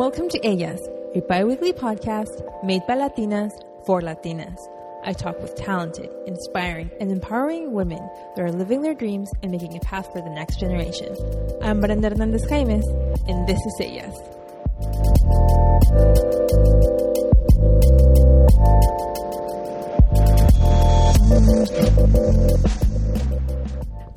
Welcome to Ellas, a bi weekly podcast made by Latinas for Latinas. I talk with talented, inspiring, and empowering women that are living their dreams and making a path for the next generation. I'm Brenda Hernandez Jaimes, and this is Ellas.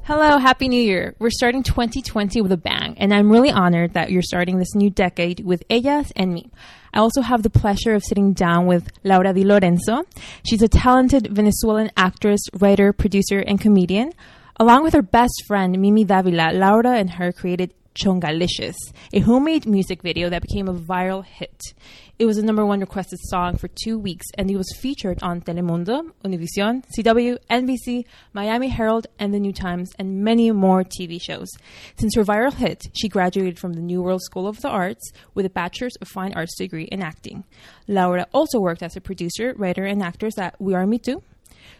Hello, Happy New Year. We're starting 2020 with a bang, and I'm really honored that you're starting this new decade with Ellas and me. I also have the pleasure of sitting down with Laura Di Lorenzo. She's a talented Venezuelan actress, writer, producer, and comedian. Along with her best friend, Mimi Davila, Laura and her created Chongalicious, a homemade music video that became a viral hit. It was the number one requested song for two weeks, and it was featured on Telemundo, Univision, CW, NBC, Miami Herald, and The New Times, and many more TV shows. Since her viral hit, she graduated from the New World School of the Arts with a Bachelor's of Fine Arts degree in acting. Laura also worked as a producer, writer, and actress at We Are Mitu,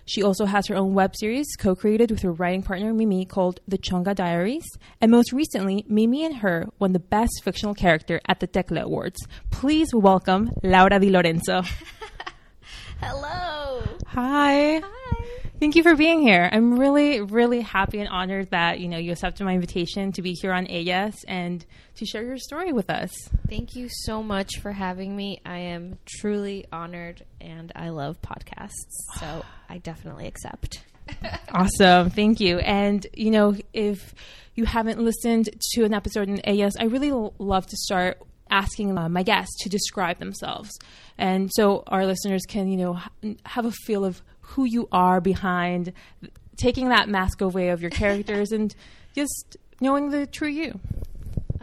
she also has her own web series co created with her writing partner Mimi called The Chonga Diaries. And most recently, Mimi and her won the Best Fictional Character at the Tecla Awards. Please welcome Laura Di Lorenzo. Hello. Hi. Hi. Thank you for being here. I'm really, really happy and honored that you know you accepted my invitation to be here on Ellas and to share your story with us. Thank you so much for having me. I am truly honored and I love podcasts. So I definitely accept. Awesome. Thank you. And, you know, if you haven't listened to an episode in Ellas, I really l- love to start asking uh, my guests to describe themselves. And so our listeners can, you know, h- have a feel of who you are behind taking that mask away of your characters and just knowing the true you.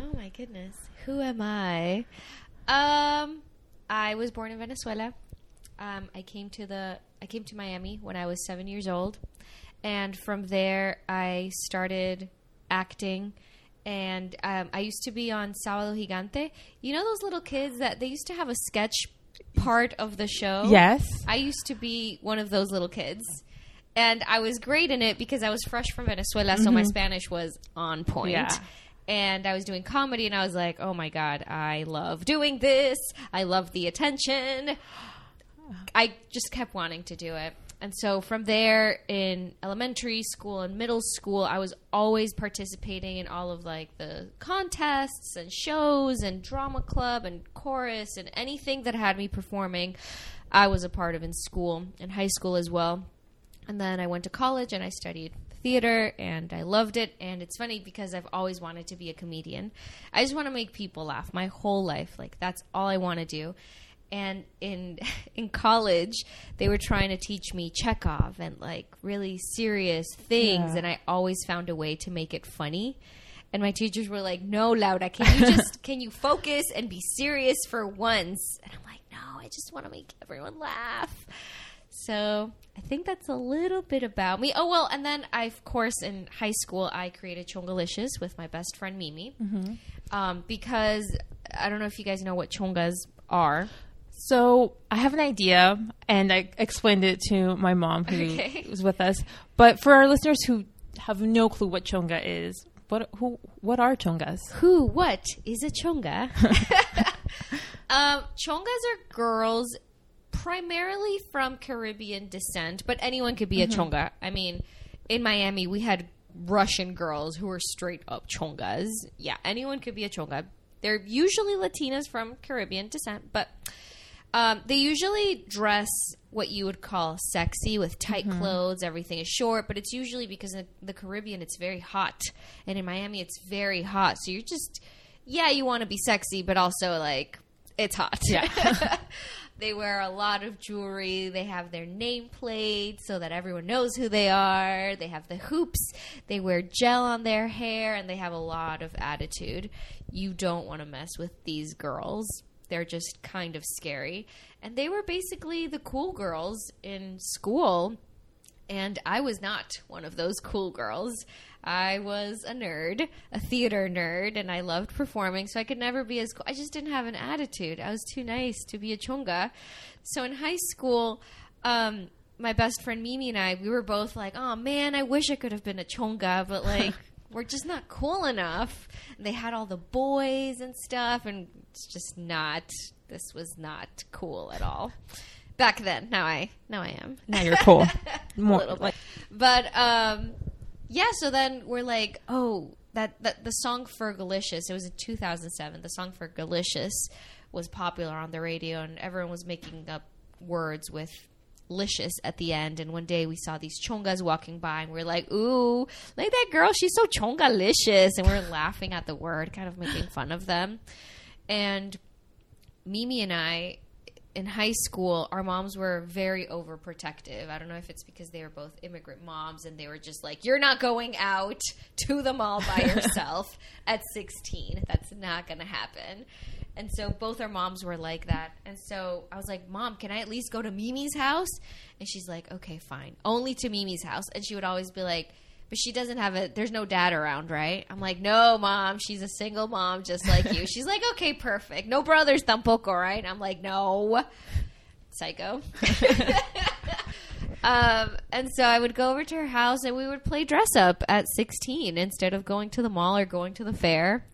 Oh my goodness. Who am I? Um I was born in Venezuela. Um, I came to the I came to Miami when I was 7 years old. And from there I started acting and um, I used to be on Sábado Gigante. You know those little kids that they used to have a sketch part of the show? Yes. I used to be one of those little kids. And I was great in it because I was fresh from Venezuela, so my mm-hmm. Spanish was on point. Yeah. And I was doing comedy, and I was like, oh my God, I love doing this. I love the attention. I just kept wanting to do it. And so from there in elementary school and middle school, I was always participating in all of like the contests and shows and drama club and chorus and anything that had me performing, I was a part of in school, in high school as well. And then I went to college and I studied theater and I loved it. And it's funny because I've always wanted to be a comedian. I just want to make people laugh my whole life. Like that's all I want to do. And in in college, they were trying to teach me Chekhov and like really serious things, Yeah. and I always found a way to make it funny. And my teachers were like, "No, Laura, can you just can you focus and be serious for once?" And I'm like, "No, I just want to make everyone laugh." So I think that's a little bit about me. Oh well, and then I, of course, in high school, I created Chongalicious with my best friend Mimi, um, because I don't know if you guys know what chongas are. So I have an idea, and I explained it to my mom who Okay. was with us. But for our listeners who have no clue what chonga is, what who what are chongas? Who? What is a chonga? um, chongas are girls primarily from Caribbean descent, but anyone could be a chonga. I mean, in Miami, we had Russian girls who were straight up chongas. Yeah, anyone could be a chonga. They're usually Latinas from Caribbean descent, but um, they usually dress what you would call sexy with tight clothes. Everything is short, but it's usually because in the Caribbean it's very hot, and in Miami it's very hot. So you're just, yeah, you want to be sexy, but also like it's hot. Yeah. they wear a lot of jewelry. They have their nameplate so that everyone knows who they are. They have the hoops. They wear gel on their hair, and they have a lot of attitude. You don't want to mess with these girls. They're just kind of scary. And they were basically the cool girls in school. And I was not one of those cool girls. I was a nerd, a theater nerd, and I loved performing, so I could never be as cool. I just didn't have an attitude. I was too nice to be a chonga. So in high school, um, my best friend Mimi and I, we were both like, oh man, I wish I could have been a chonga, but like, we're just not cool enough. And they had all the boys and stuff, and it's just not. This was not cool at all back then. Now I now I am. Now you're cool. a More little bit. like But um, yeah. So then we're like, oh, that, that the song for Fergalicious. It was in 2007. The song for Fergalicious was popular on the radio, and everyone was making up words with licious at the end. And one day we saw these chongas walking by, and we are like, ooh, like that girl. She's so chongalicious, and we are laughing at the word, kind of making fun of them. And Mimi and I in high school, our moms were very overprotective. I don't know if it's because they were both immigrant moms and they were just like, you're not going out to the mall by yourself at 16. That's not going to happen. And so both our moms were like that. And so I was like, Mom, can I at least go to Mimi's house? And she's like, Okay, fine. Only to Mimi's house. And she would always be like, but she doesn't have a there's no dad around right i'm like no mom she's a single mom just like you she's like okay perfect no brothers tampoco right i'm like no psycho um, and so i would go over to her house and we would play dress up at 16 instead of going to the mall or going to the fair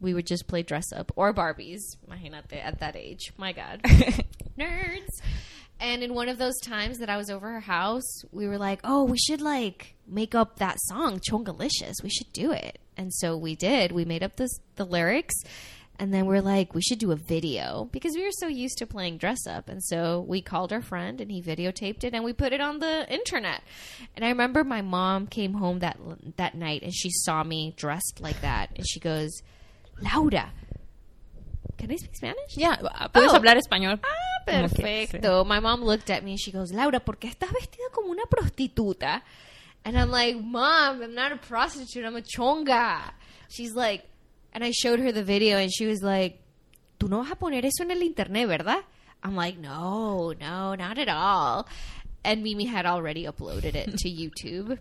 we would just play dress up or barbies imagínate at that age my god nerds and in one of those times that I was over her house, we were like, "Oh, we should like make up that song, Chongalicious. We should do it." And so we did. We made up this, the lyrics, and then we're like, "We should do a video because we were so used to playing dress up." And so we called our friend, and he videotaped it, and we put it on the internet. And I remember my mom came home that that night, and she saw me dressed like that, and she goes, "Laura." Can I speak Spanish? yeah, puedes Oh. hablar español. Ah, que, perfecto. My mom looked at me and she goes, Laura, ¿por qué estás vestida como una prostituta? And I'm like, Mom, I'm not a prostitute. I'm a chonga. She's like, and I showed her the video and she was like, Tú no vas a poner eso en el internet, ¿verdad? I'm like, No, no, not at all. And Mimi had already uploaded it to YouTube.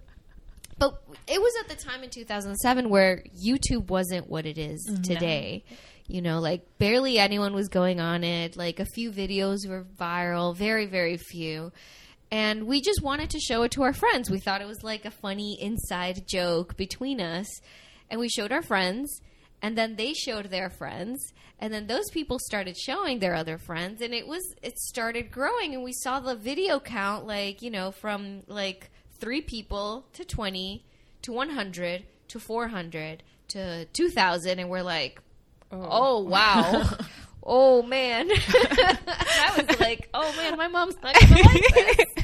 But it was at the time in 2007 where YouTube wasn't what it is mm-hmm. today. You know, like barely anyone was going on it. Like a few videos were viral, very, very few. And we just wanted to show it to our friends. We thought it was like a funny inside joke between us. And we showed our friends, and then they showed their friends, and then those people started showing their other friends, and it was it started growing, and we saw the video count like you know from like three people to twenty to one hundred to four hundred to two thousand, and we're like, oh, oh wow. Oh man, I was like, "Oh man, my mom's not gonna like this."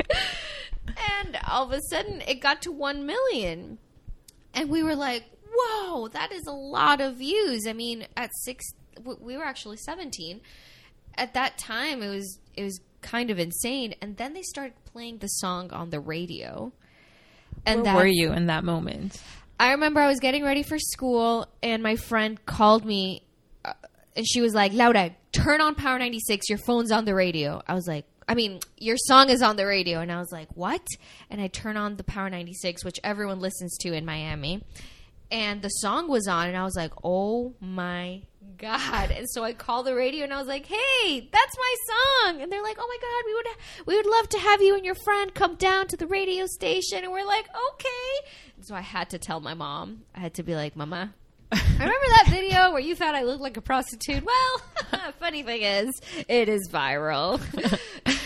and all of a sudden, it got to one million, and we were like, "Whoa, that is a lot of views." I mean, at six, we were actually seventeen. At that time, it was it was kind of insane. And then they started playing the song on the radio. And Where were you in that moment? I remember I was getting ready for school, and my friend called me, uh, and she was like, "Laura, turn on Power 96. Your phone's on the radio." I was like, "I mean, your song is on the radio," and I was like, "What?" And I turn on the Power 96, which everyone listens to in Miami, and the song was on, and I was like, "Oh my." God, and so I called the radio and I was like, "Hey, that's my song!" And they're like, "Oh my God, we would we would love to have you and your friend come down to the radio station." And we're like, "Okay." And so I had to tell my mom. I had to be like, "Mama, I remember that video where you thought I looked like a prostitute? Well, funny thing is, it is viral."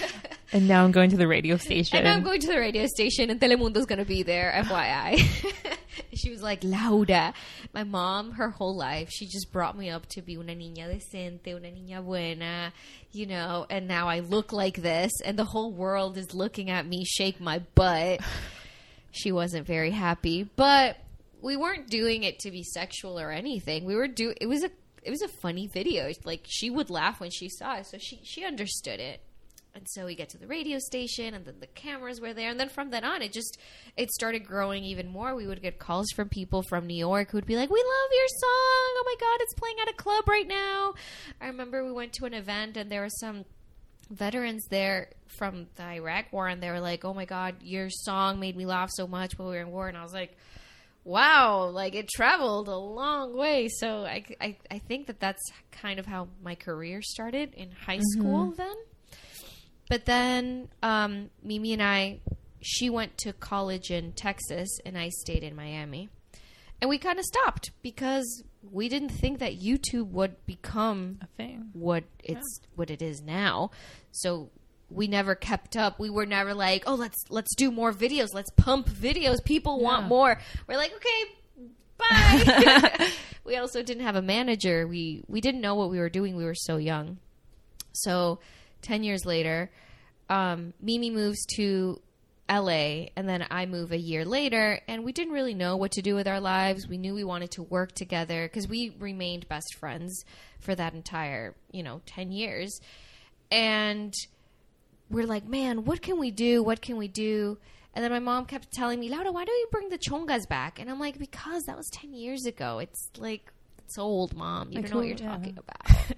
And now I'm going to the radio station. And I'm going to the radio station, and Telemundo's going to be there, FYI. she was like, Laura. My mom, her whole life, she just brought me up to be una niña decente, una niña buena, you know, and now I look like this, and the whole world is looking at me shake my butt. She wasn't very happy, but we weren't doing it to be sexual or anything. We were do it was a it was a funny video. Like she would laugh when she saw it, so she she understood it. And so we get to the radio station, and then the cameras were there, and then from then on, it just it started growing even more. We would get calls from people from New York who would be like, "We love your song! Oh my god, it's playing at a club right now!" I remember we went to an event, and there were some veterans there from the Iraq War, and they were like, "Oh my god, your song made me laugh so much while we were in war," and I was like. Wow, like it traveled a long way. So I, I, I think that that's kind of how my career started in high mm-hmm. school then. But then um, Mimi and I, she went to college in Texas and I stayed in Miami. and we kind of stopped because we didn't think that YouTube would become A thing. what it's what it is now. So we never kept up. We were never like, "Oh, let's let's do more videos. Let's pump videos. People want more." We're like, "Okay, bye." we also didn't have a manager. We we didn't know what we were doing. We were so young. So, 10 years later, um, Mimi moves to LA and then I move a year later and we didn't really know what to do with our lives. We knew we wanted to work together because we remained best friends for that entire, you know, 10 years. And we're like, man, what can we do? What can we do? And then my mom kept telling me, Laura, why don't you bring the chongas back? And I'm like, because that was 10 years ago. It's like, it's old, mom. You Like don't know what you're yeah. talking about.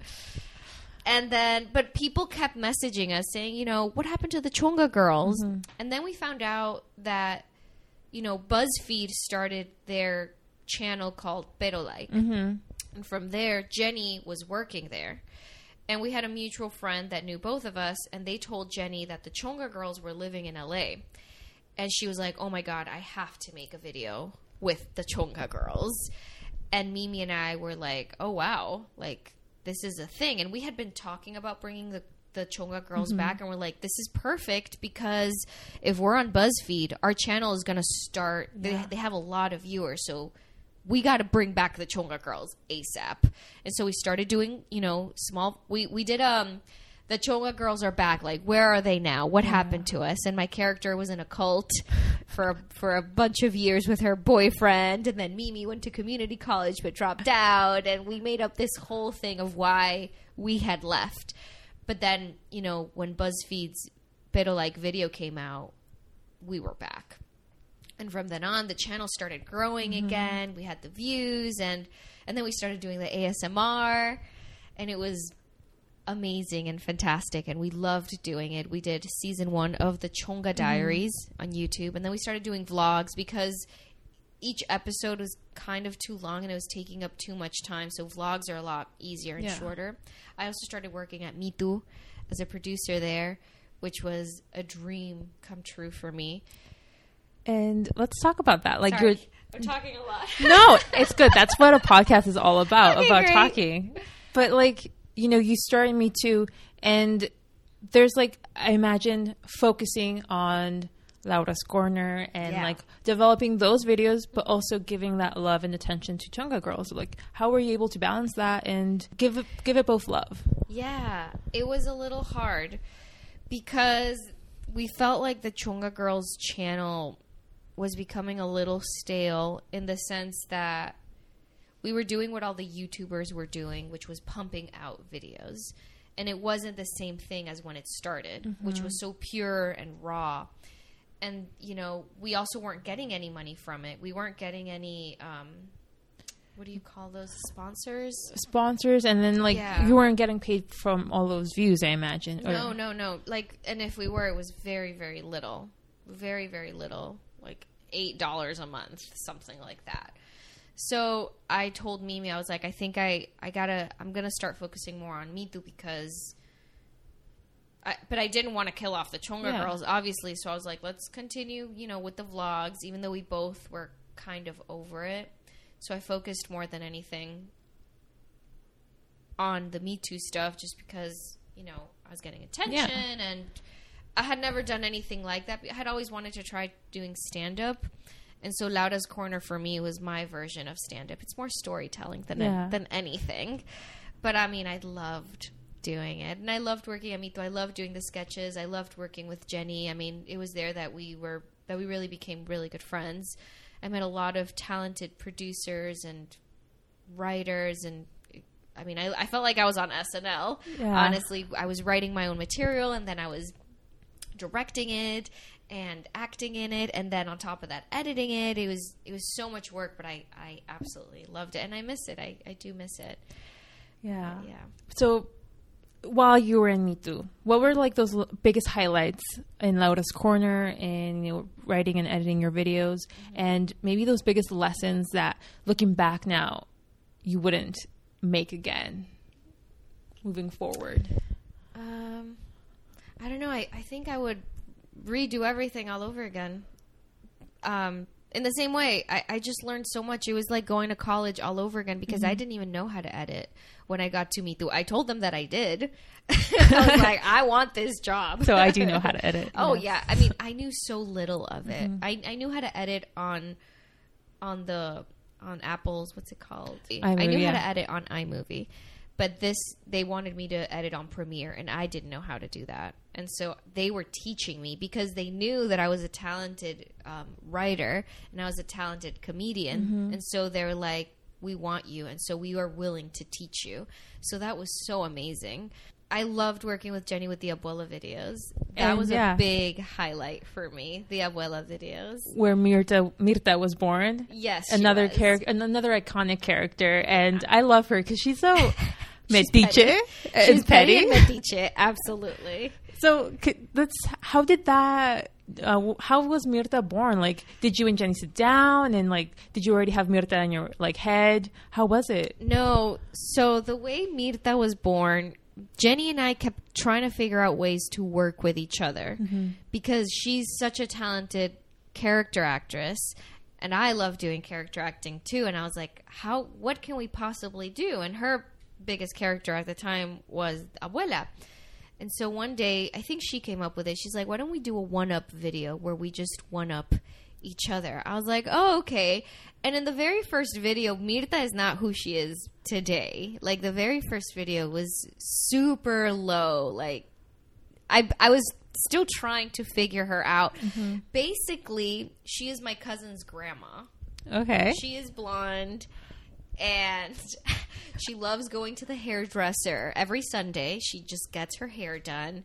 and then, but people kept messaging us saying, you know, what happened to the chonga girls? And then we found out that, you know, BuzzFeed started their channel called Pero Like. Mm-hmm. And from there, Jenny was working there. And we had a mutual friend that knew both of us, and they told Jenny that the Chonga girls were living in LA. And she was like, oh my God, I have to make a video with the Chonga girls. And Mimi and I were like, oh wow, like this is a thing. And we had been talking about bringing the the Chonga girls back, and we're like, this is perfect because if we're on BuzzFeed, our channel is going to start. They, they have a lot of viewers, so we got to bring back the Chonga girls ASAP. And so we started doing, you know, small. We we did um. The Chonga girls are back. Like, where are they now? What happened to us? And my character was in a cult for for a bunch of years with her boyfriend, and then Mimi went to community college but dropped out, and we made up this whole thing of why we had left. But then, you know, when BuzzFeed's Pero Like video came out, we were back. And from then on, the channel started growing mm-hmm. again. We had the views, and and then we started doing the ASMR, and it was amazing and fantastic. And we loved doing it. We did season one of the Chonga mm-hmm. Diaries on YouTube, and then we started doing vlogs because each episode was kind of too long and it was taking up too much time. So vlogs are a lot easier and Yeah. shorter. I also started working at Mitu as a producer there, which was a dream come true for me. And let's talk about that. Like Sorry, you're I'm talking a lot. no, it's good. That's what a podcast is all about, Okay, about great. talking. But like, you know, you started me too, and there's like, I imagine focusing on Laura's Corner and Yeah. like developing those videos, but also giving that love and attention to Chonga Girls. Like, how were you able to balance that and give it, give it both love? Yeah, it was a little hard because we felt like the Chonga Girls channel was becoming a little stale in the sense that we were doing what all the YouTubers were doing, which was pumping out videos. And it wasn't the same thing as when it started, which was so pure and raw. And, you know, we also weren't getting any money from it. We weren't getting any, um, what do you call those? Sponsors? Sponsors, and then like Yeah. you weren't getting paid from all those views, I imagine. Or- No, no, no. Like, and if we were, it was very, very little, very, very little, like eight dollars a month, something like that. So I told Mimi, I was like, I think I, I gotta, I'm gonna start focusing more on Mitu because. I, but I didn't want to kill off the Chonga Yeah. girls, obviously. So I was like, let's continue, you know, with the vlogs, even though we both were kind of over it. So I focused more than anything on the Mitu stuff just because, you know, I was getting attention and I had never done anything like that. I had always wanted to try doing stand up. And so Laura's Corner for me was my version of stand up. It's more storytelling than Yeah. than anything. But I mean, I loved doing it. And I loved working at Mitu. I loved doing the sketches. I loved working with Jenny. I mean, it was there that we were that we really became really good friends. I met a lot of talented producers and writers and I mean, I, I felt like I was on SNL. Yeah. Honestly, I was writing my own material and then I was directing it and acting in it and then on top of that editing it. It was it was so much work but i i absolutely loved it and i miss it. I i do miss it. Yeah. yeah. So, while you were in Mitu, what were like those l- biggest highlights in Laura's Corner and you know writing and editing your videos, and maybe those biggest lessons that, looking back now, you wouldn't make again, moving forward? um i don't know. I i think i would redo everything all over again um in the same way, I, I just learned so much. It was like going to college all over again because Mm-hmm. I didn't even know how to edit when I got to Mitu. I told them that I did. I was like, I want this job. So I do know how to edit. Oh yes. yeah, I mean, I knew so little of it. Mm-hmm. I I knew how to edit on on the on Apple's what's it called? I iMovie, knew how to edit on iMovie, but this they wanted me to edit on Premiere, and I didn't know how to do that. And so they were teaching me because they knew that I was a talented um, writer and I was a talented comedian, Mm-hmm. and so they're like, "We want you," and so we are willing to teach you. So that was so amazing. I loved working with Jenny with the Abuela videos. That And, was yeah. a big highlight for me. The Abuela videos. Where Mirta Mirta was born. Yes, Another character, another iconic character, and I love her because she's so She's metiche petty. and She's petty petty. absolutely. So that's how did that? Uh, how was Mirta born? Like, did you and Jenny sit down and like, did you already have Mirta in your like head? How was it? No, so the way Mirta was born, Jenny and I kept trying to figure out ways to work with each other mm-hmm. because she's such a talented character actress and I love doing character acting too and I was like, how what can we possibly do? And her biggest character at the time was Abuela. And so one day, I think she came up with it. She's like, "Why don't we do a one-up video where we just one-up each other?" I was like, "Oh, okay." And in the very first video, Mirta is not who she is today. Like the very first video was super low. Like I I was still trying to figure her out. Mm-hmm. Basically, she is my cousin's grandma. Okay. She is blonde and she loves going to the hairdresser every Sunday. She just gets her hair done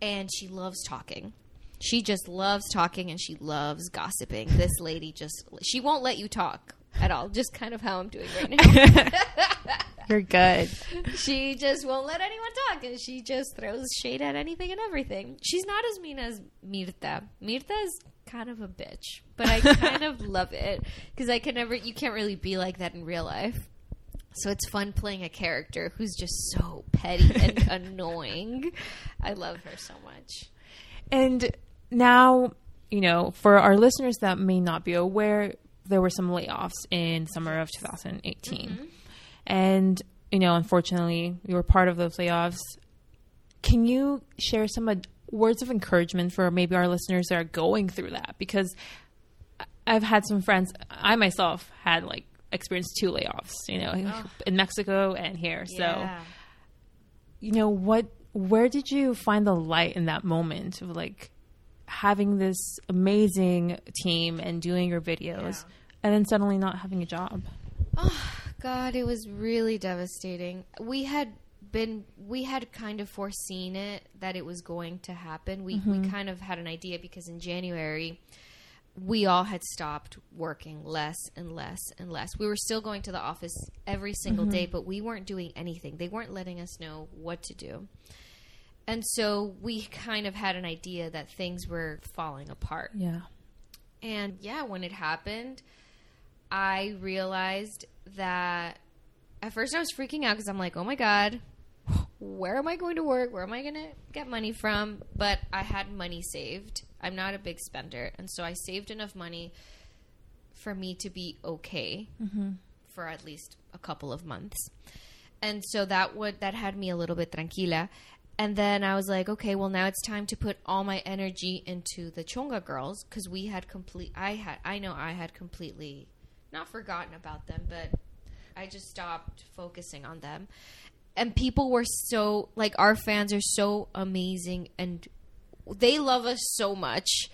and she loves talking. She just loves talking and she loves gossiping. This lady just she won't let you talk at all. Just kind of how I'm doing right now. You're good. she just won't let anyone talk and she just throws shade at anything and everything. She's not as mean as Mirta. Mirta is kind of a bitch, but I kind of love it because I can never you can't really be like that in real life. So it's fun playing a character who's just so petty and annoying. I love her so much. And now, you know, for our listeners that may not be aware, there were some layoffs in summer of 2018. Mm-hmm. And, you know, unfortunately, you were part of those layoffs. Can you share some ad- words of encouragement for maybe our listeners that are going through that? Because I've had some friends, I myself had like experienced two layoffs, you know, in Mexico and here. So, you know what where did you find the light in that moment of like having this amazing team and doing your videos and then suddenly not having a job Oh, God, it was really devastating. We had been we had kind of foreseen it that it was going to happen. We we mm-hmm. kind of had an idea because in January we all had stopped working less and less and less. We were still going to the office every single mm-hmm. day, but we weren't doing anything. They weren't letting us know what to do. And so we kind of had an idea that things were falling apart. yeah And yeah, when it happened, I realized that at first I was freaking out because I'm like, oh my God, where am I going to work? Where am I going to get money from? But I had money saved. I'm not a big spender. And so I saved enough money for me to be okay mm-hmm. for at least a couple of months. And so that would that had me a little bit tranquila. And then I was like, okay, well now it's time to put all my energy into the Chonga girls because we had complete. I had I know I had completely not forgotten about them, but I just stopped focusing on them. And people were so like our fans are so amazing and they love us so much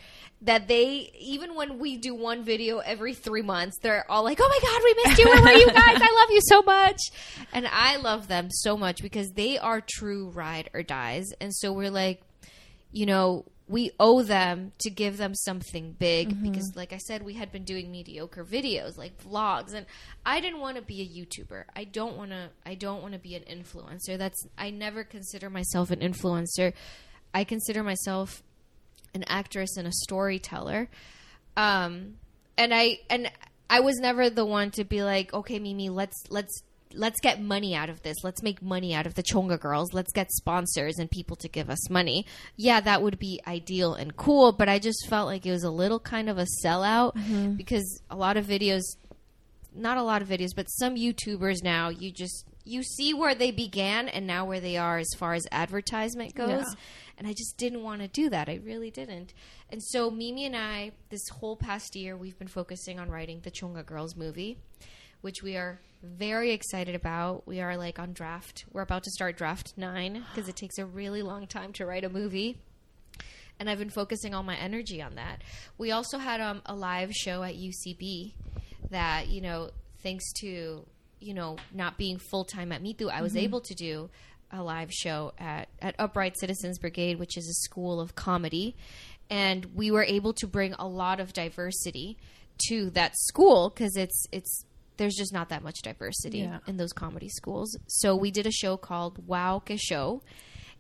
that they even when we do one video every three months they're all like oh my god we missed you. Where were you guys. I love you so much. And i love them so much because they are true ride or dies. And so we're like you know we owe them to give them something big mm-hmm. because like i said we had been doing mediocre videos like vlogs. And i didn't want to be a youtuber. I don't want to i don't want to be an influencer. That's i never consider myself an influencer. I consider myself an actress and a storyteller um and i and i was never the one to be like okay mimi let's let's let's get money out of this. Let's make money out of the Chonga girls. Let's get sponsors and people to give us money. Yeah, that would be ideal and cool, but I just felt like it was a little kind of a sellout because a lot of videos not a lot of videos, but some YouTubers now you just you see where they began and now where they are as far as advertisement goes. Yeah. And I just didn't want to do that. I really didn't. And so Mimi and I, this whole past year, we've been focusing on writing the Chonga Girls movie, which we are very excited about. We are like on draft. We're about to start draft nine because it takes a really long time to write a movie and I've been focusing all my energy on that. We also had um, a live show at UCB that you know, thanks to you know not being full time at Mitu, I was able to do a live show at at Upright Citizens Brigade, which is a school of comedy, and we were able to bring a lot of diversity to that school because it's it's there's just not that much diversity Yeah. in those comedy schools. So we did a show called Wow Que Show,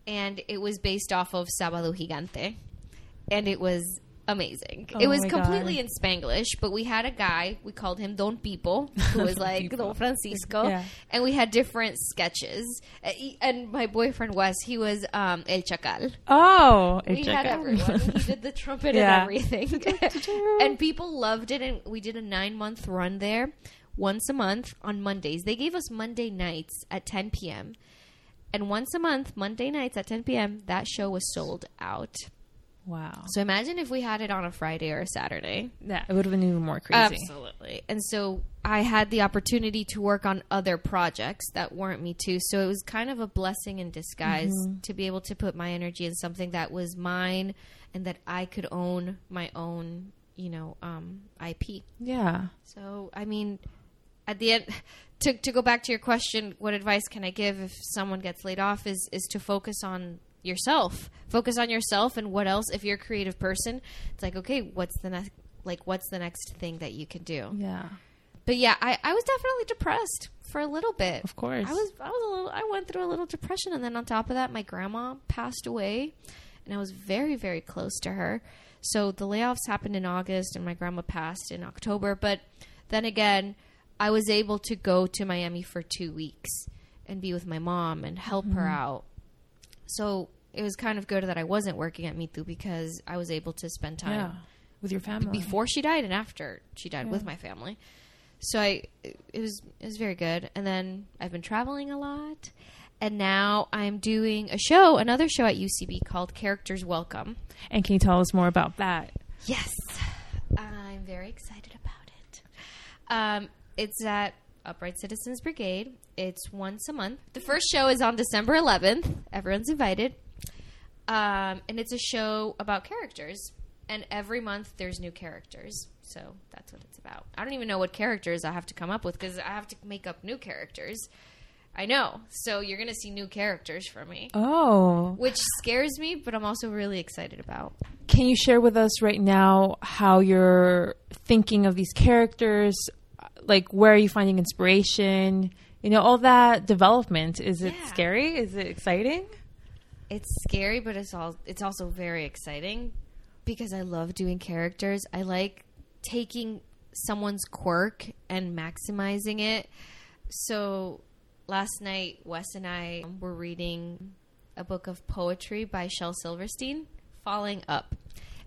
and it was based off of Sábado Gigante, and it was amazing. Oh it was completely God. in Spanglish, but we had a guy we called him Don Pipo, who was like. Don Francisco, Yeah. and we had different sketches. And my boyfriend Wes, he was um, El Chacal. Oh, We had everyone. he did the trumpet Yeah. and everything. and people loved it. And we did a nine month run there once a month on Mondays. They gave us Monday nights at 10 p.m. And once a month, Monday nights at 10 p.m., that show was sold out. Wow. So imagine if we had it on a Friday or a Saturday. Yeah, it would have been even more crazy. Absolutely. And so I had the opportunity to work on other projects that weren't Mitu. So it was kind of a blessing in disguise to be able to put my energy in something that was mine and that I could own my own, you know, um, IP. Yeah. So I mean, at the end, to to go back to your question, what advice can I give if someone gets laid off? Is is to focus on yourself. Focus on yourself and what else. If you're a creative person, it's like okay, what's the next? Like, what's the next thing that you can do? Yeah. But yeah, I, I was definitely depressed for a little bit. Of course. I was I was a little I went through a little depression and then on top of that my grandma passed away and I was very very close to her. So the layoffs happened in August and my grandma passed in October, but then again, I was able to go to Miami for 2 weeks and be with my mom and help her mm-hmm. out. So it was kind of good that I wasn't working at Mitu because I was able to spend time Yeah. With your family. before she died and after she died with my family. So I it was it was very good. And then I've been traveling a lot. And now I'm doing a show, another show at UCB called Characters Welcome. And can you tell us more about that? Yes. I'm very excited about it. Um, it's at Upright Citizens Brigade. It's once a month. The first show is on December 11th. Everyone's invited. Um, and it's a show about characters. And every month there's new characters. So that's what it's about. I don't even know what characters I have to come up with because I have to make up new characters. I know. So you're going to see new characters from me, Oh. which scares me, but I'm also really excited about. Can you share with us right now how you're thinking of these characters? Like, where are you finding inspiration? You know, all that development. Is it Yeah. scary? Is it exciting? It's scary, but it's all it's also very exciting because I love doing characters. I like taking someone's quirk and maximizing it. So last night, Wes and I were reading a book of poetry by Shel Silverstein, Falling Up.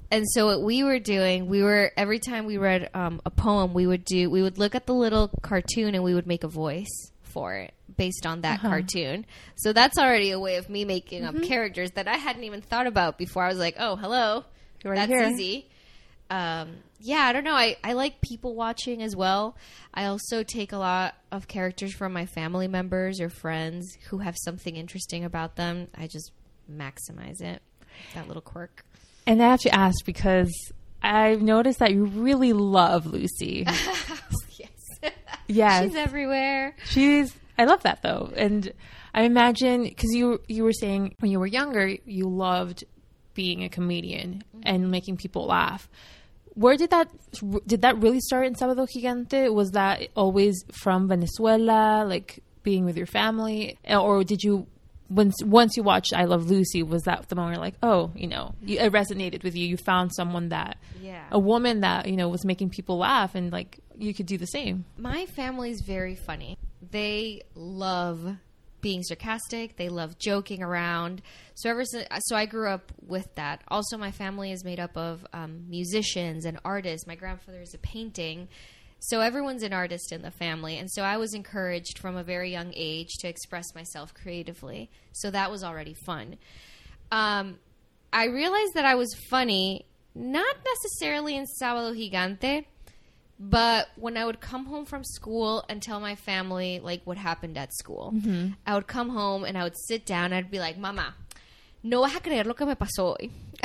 And so what we were doing, we were every time we read um, a poem, we would do we would look at the little cartoon and we would make a voice for based on that cartoon. So that's already a way of me making up characters that I hadn't even thought about before. I was like, oh, hello, Right that's here. easy. Um, yeah, I don't know. I, I like people watching as well. I also take a lot of characters from my family members or friends who have something interesting about them. I just maximize it. That little quirk. And I have to ask because I've noticed that you really love Lucy. yes. Yes. She's everywhere. She's. I love that though, and I imagine because you you were saying when you were younger you loved being a comedian and mm-hmm. making people laugh. Where did that did that really start in Sábado Gigante? Was that always from Venezuela, like being with your family, or did you? Once once you watched I Love Lucy, was that the moment you're like, oh, you know, you, it resonated with you? You found someone that, Yeah. a woman that you know was making people laugh, and like you could do the same. My family's very funny. they love being sarcastic. They love joking around. So ever since, so I grew up with that. Also, my family is made up of um, musicians and artists. My grandfather is a painting. So everyone's an artist in the family, and so I was encouraged from a very young age to express myself creatively. So that was already fun. Um, I realized that I was funny, not necessarily in Sábado Gigante, but when I would come home from school and tell my family like what happened at school, mm-hmm. I would come home and I would sit down. And I'd be like, "Mama, no vas a creer lo que me pasó hoy."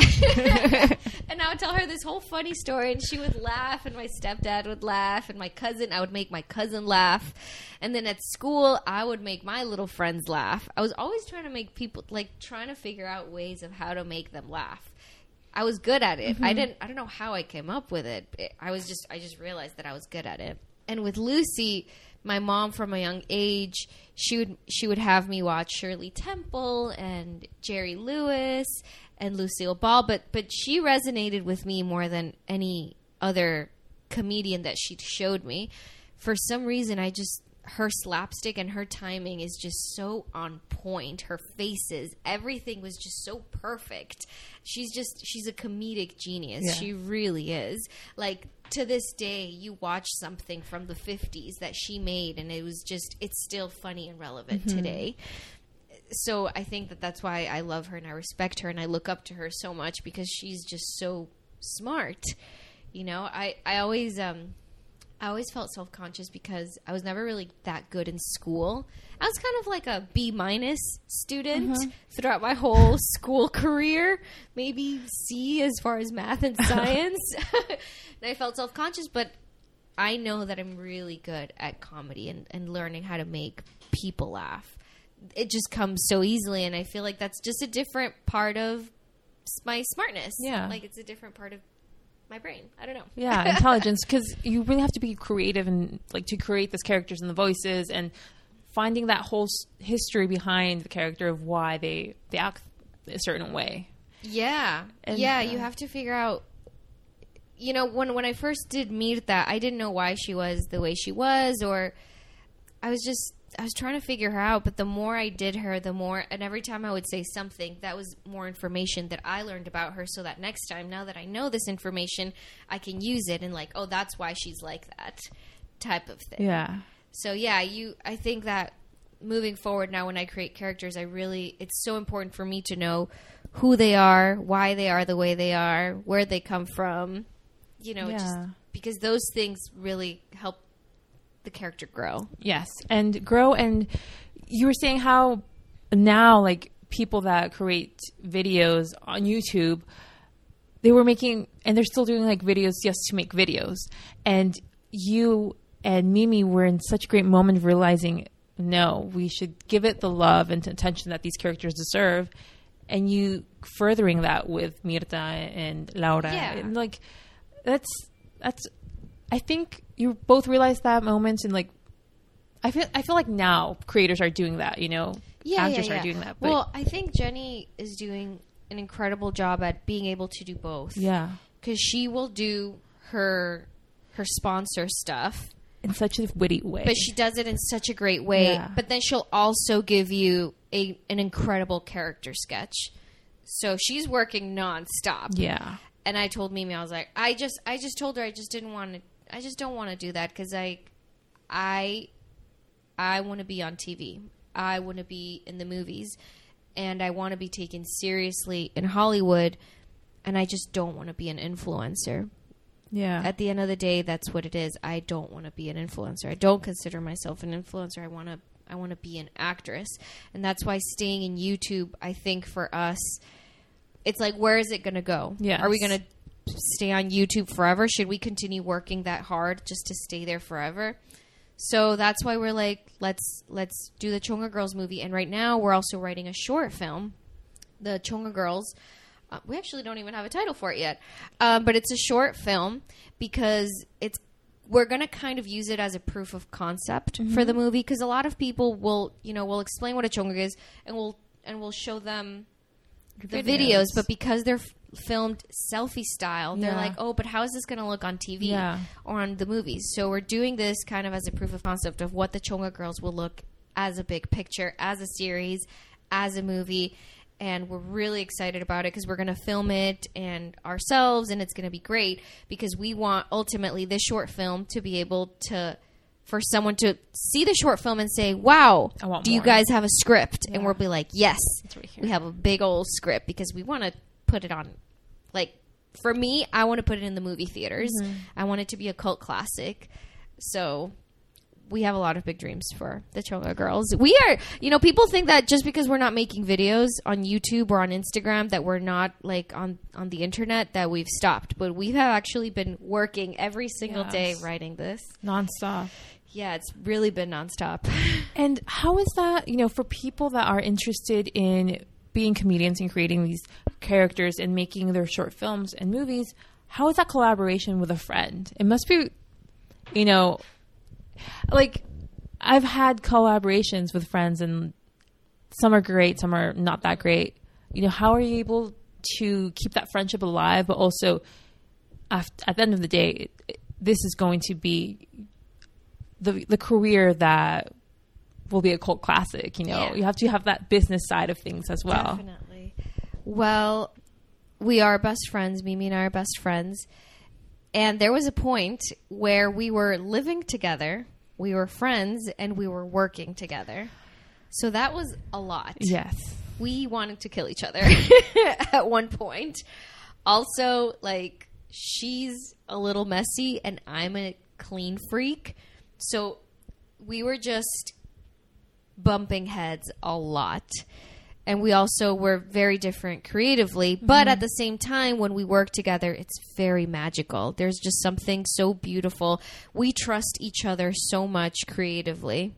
and I would tell her this whole funny story, and she would laugh, and my stepdad would laugh, and my cousin, I would make my cousin laugh, and then at school, I would make my little friends laugh. I was always trying to make people like trying to figure out ways of how to make them laugh. I was good at it. I mm-hmm. didn't. I don't know how I came up with it. it. I was just. I just realized that I was good at it. And with Lucy, my mom from a young age, she would she would have me watch Shirley Temple and Jerry Lewis and Lucille Ball. But but she resonated with me more than any other comedian that she showed me. For some reason, I just her slapstick and her timing is just so on point. Her faces, everything was just so perfect. She's just she's a comedic genius. Yeah. She really is. Like to this day, you watch something from the 50s that she made and it was just it's still funny and relevant today. So I think that that's why I love her and I respect her and I look up to her so much because she's just so smart. You know, I I always um I always felt self conscious because I was never really that good in school. I was kind of like a B minus student uh-huh. throughout my whole school career, maybe C as far as math and science. and I felt self conscious, but I know that I'm really good at comedy and, and learning how to make people laugh. It just comes so easily, and I feel like that's just a different part of my smartness. Yeah. Like it's a different part of my brain. I don't know. yeah intelligence because you really have to be creative and like to create those characters and the voices and finding that whole s- history behind the character of why they they act a certain way Yeah. And, yeah, uh, you have to figure out you know, when when I first did that, I didn't know why she was the way she was or I was just I was trying to figure her out, but the more I did her, the more and every time I would say something, that was more information that I learned about her so that next time now that I know this information, I can use it and like, oh, that's why she's like that type of thing. yeah So yeah, you I think that moving forward now when I create characters, I really it's so important for me to know who they are, why they are the way they are, where they come from. You know, just because those things really help the character grow. Yes, and grow. And you were saying how now, like people that create videos on YouTube, they were making, and they're still doing like videos just to make videos. And you and Mimi were in such a great moment of realizing, no, we should give it the love and attention that these characters deserve. And you furthering that with Mirta and Laura, Yeah. and like that's that's I think you both realized that moment and like I feel I feel like now creators are doing that, you know. Yeah, actors are doing that. Well, I think Jenny is doing an incredible job at being able to do both. yeah. because she will do her her sponsor stuff In such a witty way. but she does it in such a great way. Yeah. But then she'll also give you a an incredible character sketch. So she's working nonstop. yeah. And I told Mimi, I was like, I just, I just told her, I just didn't want to, I just don't want to do that because I, I, I want to be on TV. I want to be in the movies, and I want to be taken seriously in Hollywood. And I just don't want to be an influencer Yeah. at the end of the day that's what it is i don't want to be an influencer i don't consider myself an influencer i want to i want to be an actress and that's why staying in youtube i think for us it's like where is it going to go Yeah. are we going to stay on youtube forever should we continue working that hard just to stay there forever so that's why we're like let's let's do the chonga girls movie and right now we're also writing a short film the Chonga Girls. Uh, we actually don't even have a title for it yet, um, but it's a short film because it's we're going to kind of use it as a proof of concept for the movie because a lot of people will you know will explain what a chonga is and we'll and we'll show them the videos. videos. but because they're filmed selfie style. They're Yeah. like, oh, but how is this going to look on TV Yeah. or on the movies? So we're doing this kind of as a proof of concept of what the Chonga Girls will look as a big picture, as a series, as a movie. And we're really excited about it because we're going to film it and ourselves, and it's going to be great because we want ultimately this short film to be able to, for someone to see the short film and say, "Wow, do you guys have a script?" And we'll be like, "Yes, we have a big old script because we want to put it on like for me i want to put it in the movie theaters Mm-hmm. i want it to be a cult classic so we have a lot of big dreams for the Chonga girls. We are, you know, people think that just because we're not making videos on YouTube or on Instagram that we're not like on on the internet that we've stopped, but we have actually been working every single day writing this. nonstop. Yeah, it's really been nonstop. And how is that, you know, for people that are interested in being comedians and creating these characters and making their short films and movies, how is that collaboration with a friend? It must be, you know, like I've had collaborations with friends and some are great, some are not that great. You know, how are you able to keep that friendship alive, but also after, at the end of the day, it, it- this is going to be the the career that will be a cult classic. You know, Yeah. you have to have that business side of things as well. Definitely. Well, we are best friends. Mimi and I are best friends. And there was a point where we were living together, we were friends, and we were working together. So that was a lot. Yes. We wanted to kill each other at one point. Also, like, she's a little messy and I'm a clean freak. So we were just bumping heads a lot. And we also were very different creatively, but at mm-hmm. the same time, when we work together, it's very magical. There's just something so beautiful. We trust each other so much creatively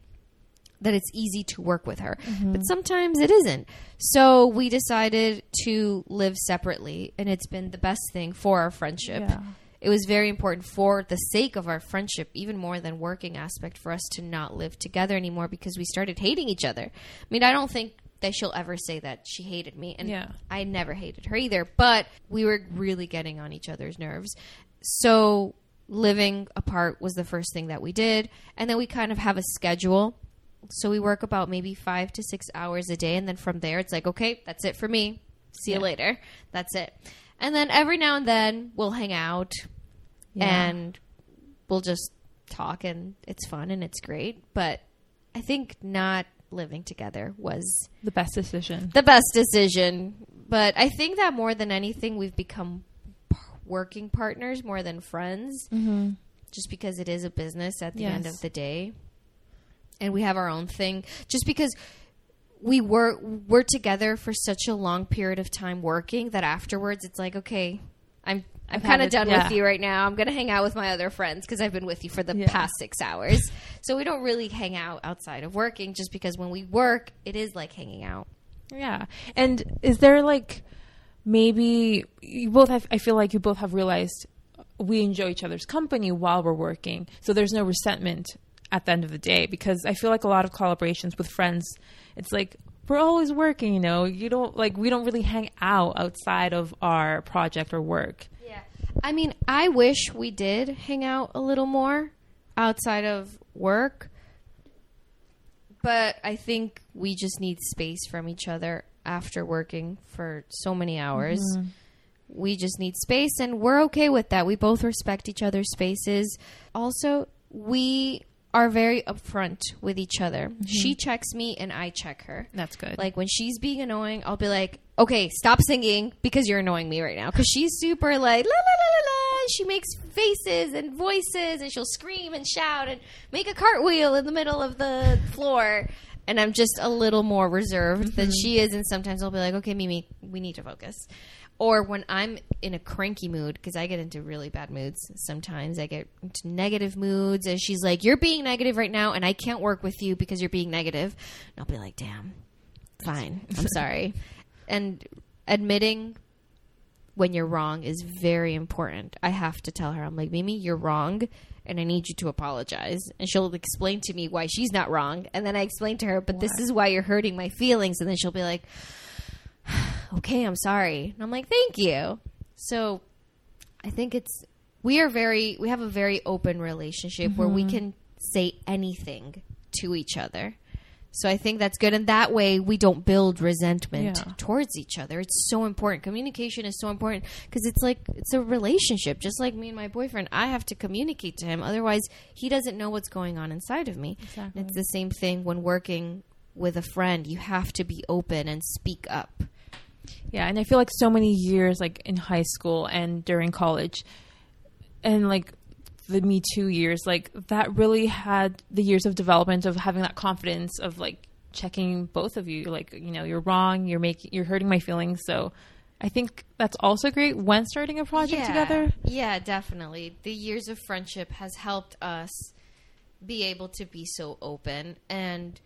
that it's easy to work with her. Mm-hmm. But sometimes it isn't. So we decided to live separately, and it's been the best thing for our friendship. Yeah. It was very important for the sake of our friendship, even more than working aspect, for us to not live together anymore because we started hating each other. I mean, I don't think that she'll ever say that she hated me, and Yeah. I never hated her either. But we were really getting on each other's nerves. So living apart was the first thing that we did, and then we kind of have a schedule. So we work about maybe five to six hours a day, and then from there, it's like, okay, that's it for me. See you Yeah. later. That's it. And then every now and then we'll hang out Yeah. and we'll just talk, and it's fun and it's great. But I think not living together was The best decision. the best decision. But I think that more than anything, we've become p- working partners more than friends, Mm-hmm. just because it is a business at the end of the day, and we have our own thing. Just because we were we're together for such a long period of time working that afterwards it's like okay, I'm. I'm kind of done yeah. with you right now. I'm going to hang out with my other friends because I've been with you for the Yeah. past six hours. So we don't really hang out outside of working just because when we work, it is like hanging out. Yeah. And is there like maybe you both have, I feel like you both have realized we enjoy each other's company while we're working. So there's no resentment at the end of the day because I feel like a lot of collaborations with friends, it's like we're always working, you know. You don't like we don't really hang out outside of our project or work. Yeah. I mean, I wish we did hang out a little more outside of work. But I think we just need space from each other after working for so many hours. Mm-hmm. We just need space and we're okay with that. We both respect each other's spaces. Also, we are very upfront with each other. Mm-hmm. She checks me and I check her. That's good. Like when she's being annoying, I'll be like, "Okay, stop singing because you're annoying me right now." Because she's super like la la la la la. She makes faces and voices, and she'll scream and shout and make a cartwheel in the middle of the floor. And I'm just a little more reserved than mm-hmm. she is. And sometimes I'll be like, "Okay, Mimi, we need to focus." Or when I'm in a cranky mood, because I get into really bad moods sometimes, I get into negative moods, and she's like, You're being negative right now, and I can't work with you because you're being negative. And I'll be like, Damn, fine, I'm sorry. And admitting when you're wrong is very important. I have to tell her, I'm like, Mimi, you're wrong, and I need you to apologize. And she'll explain to me why she's not wrong. And then I explain to her, but this is why you're hurting my feelings. And then she'll be like, okay, I'm sorry. And I'm like, thank you. So I think it's, we are very, we have a very open relationship where we mm-hmm. can say anything to each other. So I think that's good. And that way we don't build resentment Yeah. towards each other. It's so important. Communication is so important because it's like, it's a relationship. Just like me and my boyfriend, I have to communicate to him. Otherwise, he doesn't know what's going on inside of me. Exactly. It's the same thing when working with a friend. You have to be open and speak up. Yeah, and I feel like so many years, like in high school and during college, and like the Me Too years, like that really had the years of development of having that confidence of like checking both of you, like you know, you're wrong, you're making, you're hurting my feelings. So, I think that's also great when starting a project together. Yeah, definitely. The years of friendship has helped us be able to be so open and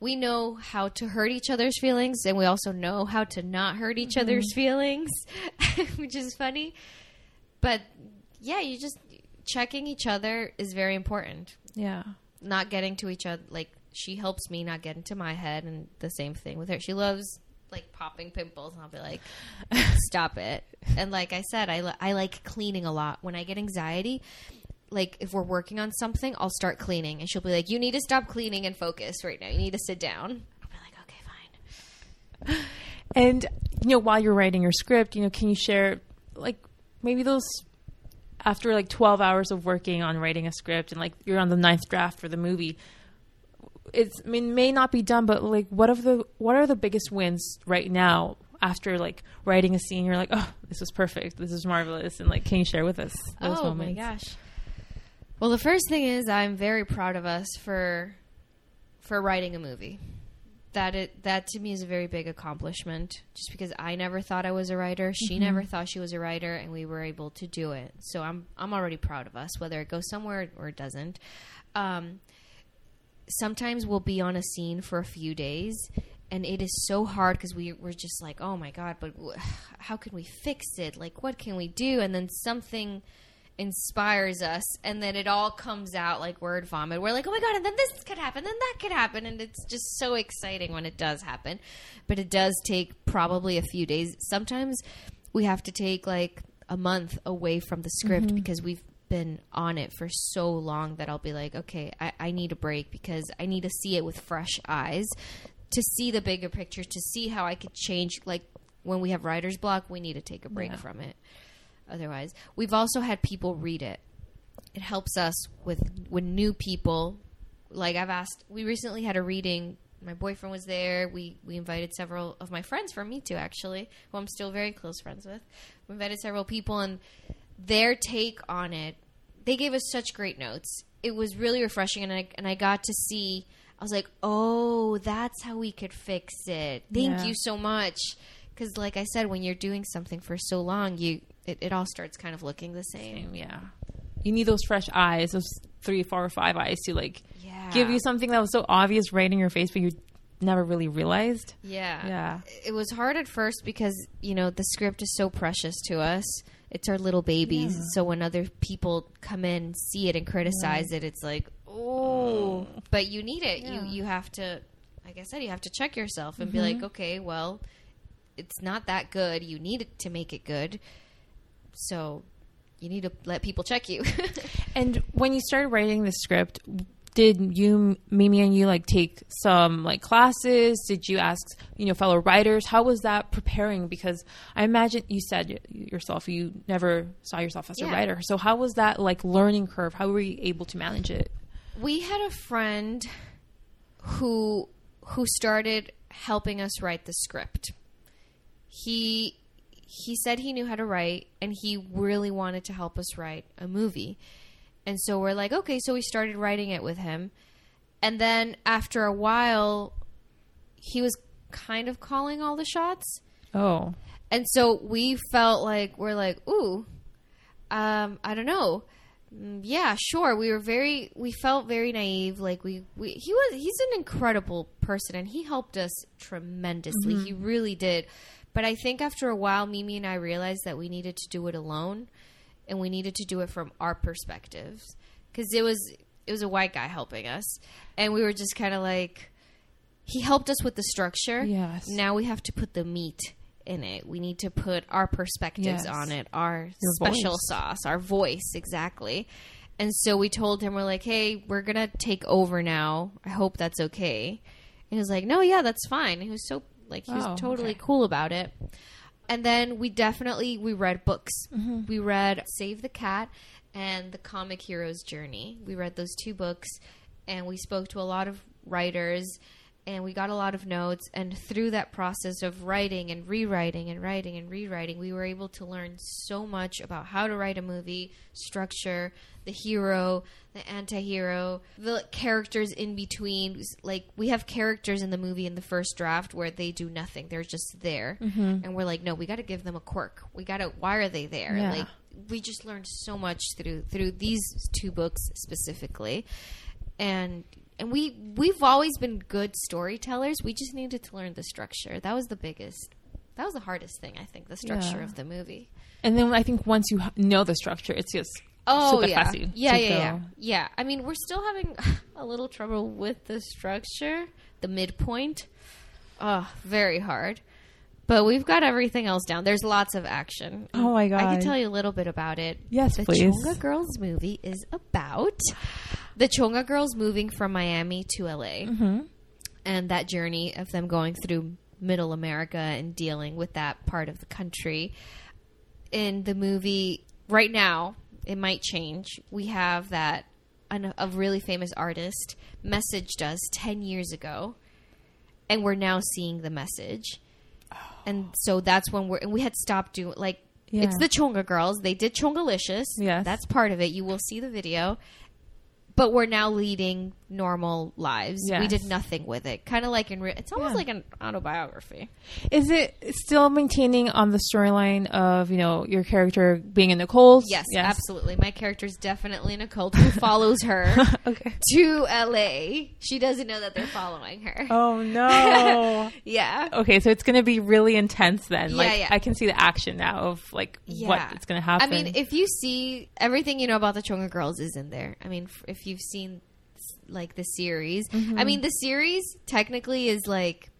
we know how to hurt each other's feelings and we also know how to not hurt each mm-hmm. other's feelings, which is funny. But yeah, you just checking each other is very important. Yeah, Not getting to each other like she helps me not get into my head and the same thing with her. She loves like popping pimples and I'll be like stop it. And like I said, I, li- I like cleaning a lot. When I get anxiety, like if we're working on something, I'll start cleaning, and she'll be like, "You need to stop cleaning and focus right now. You need to sit down." I'll be like, "Okay, fine." and you know, while you're writing your script, you know, can you share like maybe those after like 12 hours of working on writing a script and like you're on the ninth draft for the movie it's I mean may not be done but like what of the what are the biggest wins right now after like writing a scene you're like oh this was perfect this is marvelous and like can you share with us those oh moments Oh my gosh. Well, the first thing is I'm very proud of us for for writing a movie. That it that to me is a very big accomplishment. Just because I never thought I was a writer, she never thought she was a writer, and we were able to do it. So I'm I'm already proud of us, whether it goes somewhere or it doesn't. Um, sometimes we'll be on a scene for a few days and it is so hard because we, we're just like oh my god but w- how can we fix it like what can we do and then something inspires us and then it all comes out like word vomit we're like oh my god and then this could happen then that could happen and it's just so exciting when it does happen but it does take probably a few days sometimes we have to take like a month away from the script mm-hmm. because we've been on it for so long that I'll be like, okay, I, I need a break because I need to see it with fresh eyes to see the bigger picture, to see how I could change. Like when we have writer's block, we need to take a break Yeah. from it. Otherwise, we've also had people read it. It helps us with when new people. Like I've asked, we recently had a reading. My boyfriend was there. We we invited several of my friends from Mitu, actually, who I'm still very close friends with. We invited several people, and their take on it, they gave us such great notes. It was really refreshing, and I and I got to see. I was like, oh, that's how we could fix it. Thank Yeah. you so much. Because, like I said, when you're doing something for so long, you it, it all starts kind of looking the same. yeah you need those fresh eyes those three four or five eyes to like Yeah. give you something that was so obvious right in your face but you never really realized Yeah. yeah It was hard at first because, you know, the script is so precious to us. It's our little babies. So when other people come in, see it and criticize it, it's like, oh, but you need it. Yeah. You you have to like I said, you have to check yourself and be mm-hmm. like, okay, well, it's not that good. You need it to make it good. So you need to let people check you. And when you started writing the script, did you, Mimi, and you like take some like classes? Did you ask, you know, fellow writers? How was that preparing? Because I imagine you said yourself you never saw yourself as a writer. So how was that like learning curve? How were you able to manage it? we had a friend who who started helping us write the script. He he said he knew how to write and he really wanted to help us write a movie. And so we're like, okay, so we started writing it with him. And then after a while he was kind of calling all the shots. Oh, And so we felt like we're like, ooh, um, I don't know. Mm, Yeah, sure. We were very, we felt very naive. Like we, we, he was, he's an incredible person, and he helped us tremendously. He really did. But I think after a while, Mimi and I realized that we needed to do it alone, and we needed to do it from our perspectives because it was, it was a white guy helping us, and we were just kind of like, he helped us with the structure. Yes. Now we have to put the meat in it. We need to put our perspectives Yes. on it, our Your special voice. sauce, our voice, exactly. And so we told him, we're like, hey, we're going to take over now. I hope that's okay. And he was like, no, yeah, that's fine. He was so, like, he was Oh, totally okay. cool about it. And then we definitely, we read books. Mm-hmm. We read Save the Cat and The Comic Hero's Journey. We read those two books and we spoke to a lot of writers and we got a lot of notes and through that process of writing and rewriting and writing and rewriting we were able to learn so much about how to write a movie structure the hero the anti-hero the characters in between. Like we have characters in the movie in the first draft where they do nothing. They're just there. Mm-hmm. And we're like no we got to give them a quirk. We got to why are they there? Yeah. like we just learned so much through through these two books specifically. And and we we've always been good storytellers. We just needed to learn the structure. That was the biggest. That was the hardest thing, I think, the structure Yeah. of the movie. And then I think once you know the structure, it's just Oh super yeah, fácil yeah, yeah, yeah, yeah. I mean, we're still having a little trouble with the structure, the midpoint. Oh, very hard. But we've got everything else down. There's lots of action. Oh my god! I can tell you a little bit about it. Yes, the please. Chonga Girls movie is about the Chonga Girls moving from Miami to LA, Mm-hmm. and that journey of them going through Middle America and dealing with that part of the country. In the movie, right now, it might change. We have that an, a really famous artist messaged us ten years ago, and we're now seeing the message. And so that's when we're and we had stopped doing like Yeah. it's the Chonga girls. They did Chongalicious. Yes. That's part of it. You will see the video. But we're now leading normal lives. We did nothing with it. Kind of like in re- it's almost Yeah. like an autobiography. Is it still maintaining on the storyline of you know your character being in the cult? Yes, absolutely. My character's definitely in a cult who follows her okay. to LA. She doesn't know that they're following her. Oh no. Yeah. okay, so it's going to be really intense then. Yeah, like yeah. I can see the action now of like Yeah. what it's going to happen. I mean, if you see everything you know about the Chonga Girls is in there. I mean, f- if you've seen like the series, Mm-hmm. I mean, the series technically is like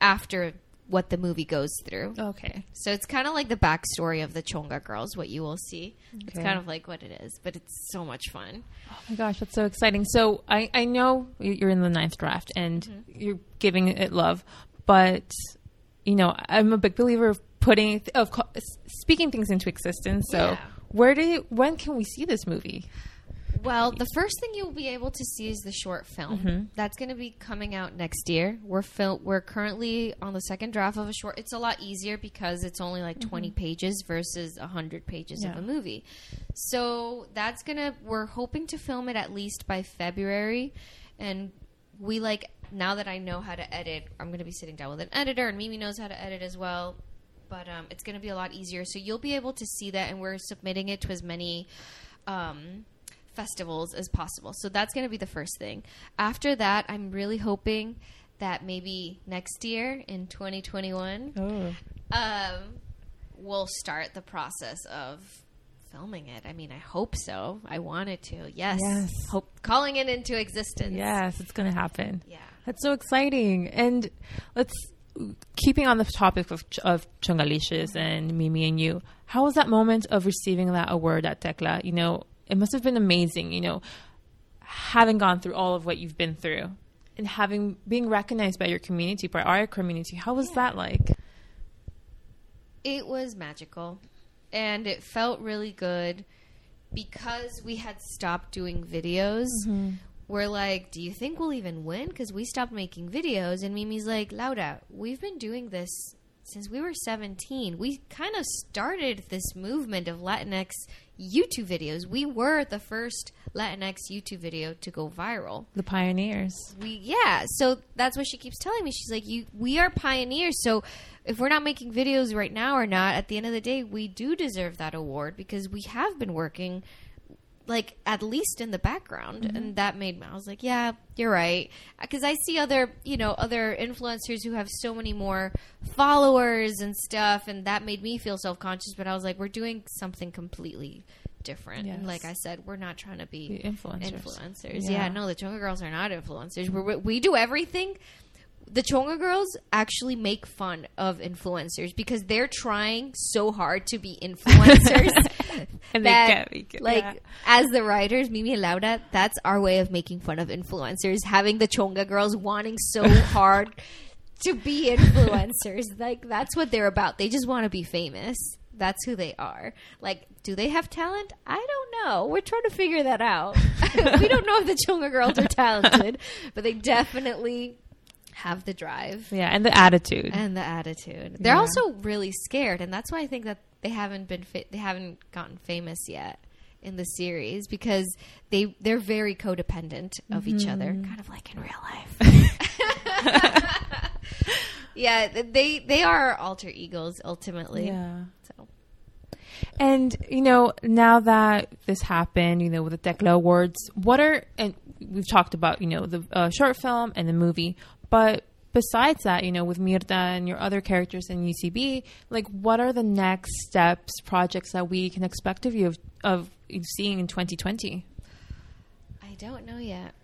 after what the movie goes through. okay. So it's kind of like the backstory of the Chonga Girls, what you will see. It's kind of like what it is, but it's so much fun. Oh my gosh, that's so exciting. So I, I know you're in the ninth draft and Mm-hmm. you're giving it love, but you know I'm a big believer of putting of speaking things into existence. So Yeah. where do you, when can we see this movie? Well, the first thing you'll be able to see is the short film. Mm-hmm. That's going to be coming out next year. We're fil- we're currently on the second draft of a short. It's a lot easier because it's only like 20 pages versus 100 pages of Mm-hmm. A movie. So, that's going to we're hoping to film it at least by February and we like now that I know how to edit, I'm going to be sitting down with an editor and Mimi knows how to edit as well. But um, it's going to be a lot easier. So you'll be able to see that, and we're submitting it to as many um, festivals as possible. So that's going to be the first thing. After that, I'm really hoping that maybe next year in 2021, Oh, um, we'll start the process of filming it. I mean, I hope so. I wanted to. Yes. Yes. Hope calling it into existence. yes, it's going to happen. Yeah. That's so exciting. And let's keeping on the topic of of Chongalicious and Mimi and you. How was that moment of receiving that award at Tecla? You know, it must have been amazing. You know, having gone through all of what you've been through and having being recognized by your community, by our community. How was that like? It was magical and it felt really good because we had stopped doing videos. Mm-hmm. We're like, do you think we'll even win? Because we stopped making videos. And Mimi's like, Laura, we've been doing this since we were 17. We kind of started this movement of Latinx YouTube videos. We were the first Latinx YouTube video to go viral The pioneers. we yeah so that's what she keeps telling me she's like you we are pioneers so if we're not making videos right now or not at the end of the day we do deserve that award because we have been working like at least in the background mm-hmm. and that made me i was like yeah you're right because i see other you know other influencers who have so many more followers and stuff and that made me feel self-conscious but i was like we're doing something completely different. Yes. And like I said, we're not trying to be The influencers. influencers. Yeah. Yeah. no, the Chonga girls are not influencers. We're, we do everything. The Chonga girls actually make fun of influencers because they're trying so hard to be influencers. And they can't make it. Like Yeah. as the writers, Mimi and Laura, that's our way of making fun of influencers. Having the Chonga girls wanting so hard to be influencers. like that's what they're about. They just want to be famous. That's who they are. Like, do they have talent? I don't know. We're trying to figure that out. we don't know if the Chonga girls are talented, but they definitely have the drive Yeah, and the attitude. and the attitude. They're Yeah. also really scared, and that's why I think that they haven't been fa- they haven't gotten famous yet in the series because they they're very codependent of each other, Mm-hmm. kind of like in real life. yeah, they they are alter egos ultimately. yeah. So And you know, now that this happened, you know, with the Tecla Awards, what are and we've talked about, you know, the uh, short film and the movie, but besides that, you know, with Mirta and your other characters in UCB, like, what are the next steps, projects that we can expect of you of, of seeing in 2020? I don't know yet.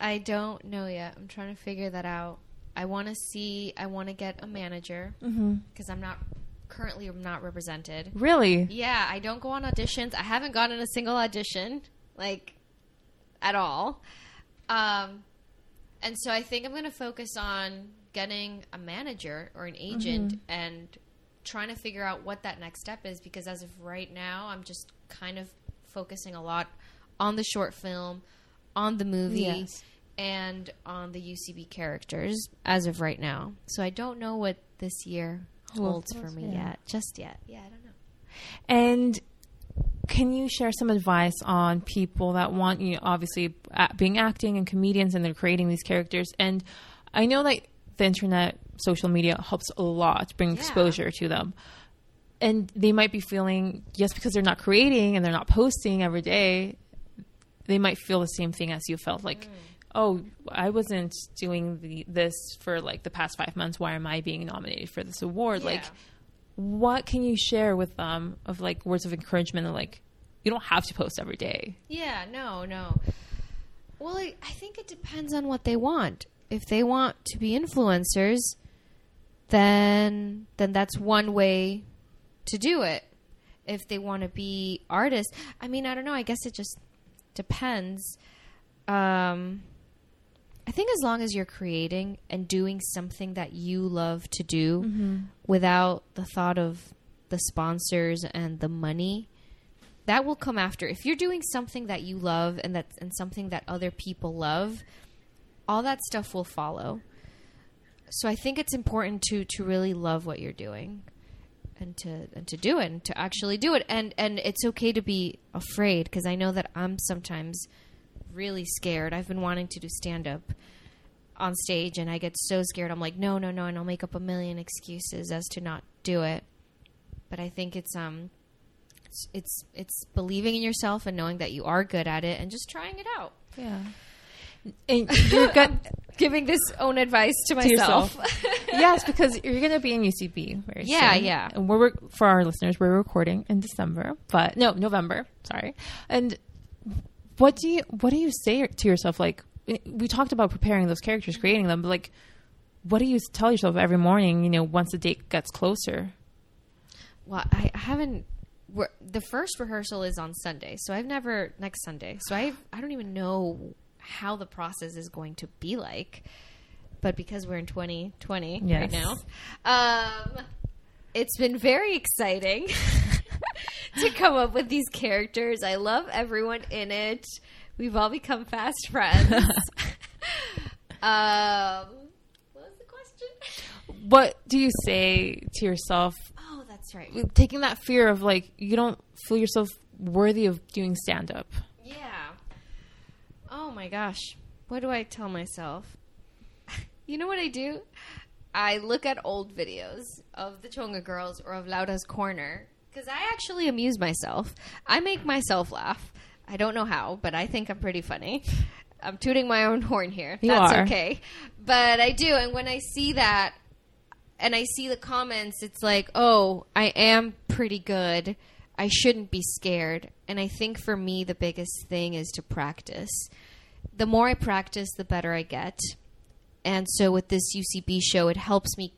I don't know yet. I'm trying to figure that out. I want to see. I want to get a manager Mm-hmm. because I'm not currently I'm not represented. Really? Yeah, I don't go on auditions. I haven't gotten a single audition, like at all. Um, and so I think I'm going to focus on getting a manager or an agent mm-hmm. and trying to figure out what that next step is because as of right now, I'm just kind of focusing a lot on the short film, on the movie, Yes. and on the UCB characters as of right now. So I don't know what this year Well, holds for me yeah. yet, just yet. Yeah, I don't know. And can you share some advice on people that want, you know, obviously being acting and comedians and they're creating these characters? And I know that the internet, social media helps a lot bring Yeah. exposure to them. And they might be feeling, yes, because they're not creating and they're not posting every day, they might feel the same thing as you felt like, mm. oh, I wasn't doing the, this for like the past five months. Why am I being nominated for this award? Like, Yeah. What can you share with them of like words of encouragement and like you don't have to post every day Yeah, no, no. Well, I, I think it depends on what they want. If they want to be influencers, then then that's one way to do it. If they want to be artists, I mean, I don't know. I guess it just depends. Um, I think as long as you're creating and doing something that you love to do mm-hmm. without the thought of the sponsors and the money, that will come after. If you're doing something that you love and that and something that other people love, all that stuff will follow. So I think it's important to to really love what you're doing and to and to do it and to actually do it and and it's okay to be afraid because I know that I'm sometimes really scared. I've been wanting to do stand up on stage and I get so scared. I'm like, no, no, no, and I'll make up a million excuses as to not do it. But I think it's um it's it's, it's believing in yourself and knowing that you are good at it and just trying it out. yeah and you're gonna Giving this own advice to to myself. yourself yes because you're gonna be in ucb very Yeah, soon. yeah. and we're for our listeners we're recording in december but no november sorry and what do you what do you say to yourself like we talked about preparing those characters creating them but like what do you tell yourself every morning you know once the date gets closer Well, I haven't. We're, the first rehearsal is on Sunday, so I've never next Sunday. So I I don't even know how the process is going to be like. But because we're in 2020 right now, um, it's been very exciting to come up with these characters. I love everyone in it. We've all become fast friends. um, what was the question? what do you say to yourself Oh, that's right. taking that fear of like you don't feel yourself worthy of doing stand up Yeah. Oh my gosh. What do I tell myself? you know what I do? I look at old videos of the Chonga girls or of Laura's Corner because I actually amuse myself. I make myself laugh. I don't know how, but I think I'm pretty funny. I'm tooting my own horn here. You That's are. okay. But I do. And when I see that and I see the comments, it's like, oh, I am pretty good I shouldn't be scared. And I think for me, the biggest thing is to practice. The more I practice, the better I get. And so with this UCB show, it helps me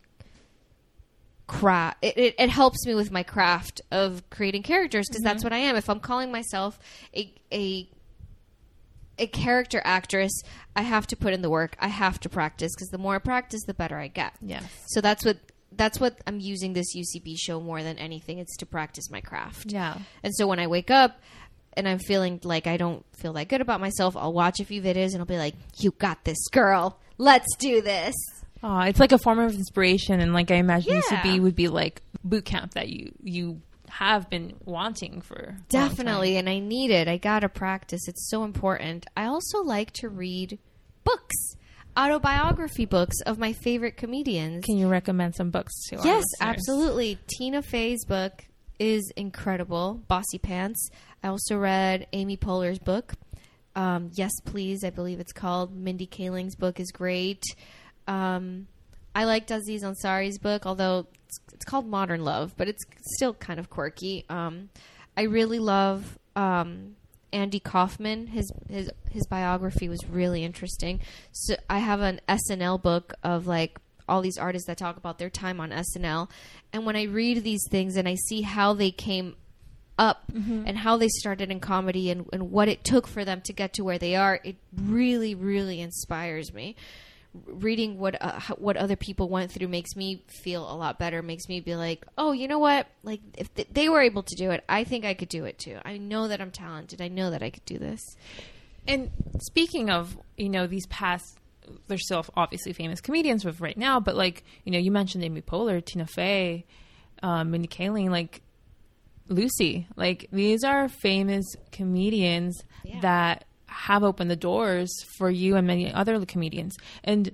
craft. It, it, it helps me with my craft of creating characters because that's mm-hmm. what I am. If I'm calling myself a a a character actress, I have to put in the work. I have to practice because the more I practice, the better I get. Yes. So that's what that's what I'm using this UCB show more than anything. It's to practice my craft. Yeah. And so when I wake up and I'm feeling like I don't feel that good about myself, I'll watch a few videos and I'll be like, "You got this, girl. Let's do this." Oh, it's like a form of inspiration, and like I imagine Yeah. UCB would be like boot camp that you you have been wanting for a long time. Definitely, and I need it. I gotta practice. It's so important. I also like to read books, autobiography books of my favorite comedians. Can you recommend some books to yes, absolutely. Tina Fey's book is incredible. Bossypants. I also read Amy Poehler's book. Um, yes, please. I believe it's called. Mindy Kaling's book is great. Um, I liked Aziz Ansari's book, although it's, it's called Modern Love, but it's still kind of quirky. Um, I really love um, Andy Kaufman. His his his biography was really interesting. So I have an SNL book of like all these artists that talk about their time on SNL, and when I read these things and I see how they came up and how they started in comedy and, and what it took for them to get to where they are, it really, really inspires me. Reading what uh, what other people went through makes me feel a lot better. Makes me be like, oh, you know what? Like if th- they were able to do it, I think I could do it too. I know that I'm talented. I know that I could do this. And speaking of, you know, these past, they're still obviously famous comedians with right now, but like, you know, you mentioned Amy Poehler, Tina Fey, um, Mindy Kaling, like Lucy. Like these are famous comedians Yeah. that have opened the doors for you and many other comedians. And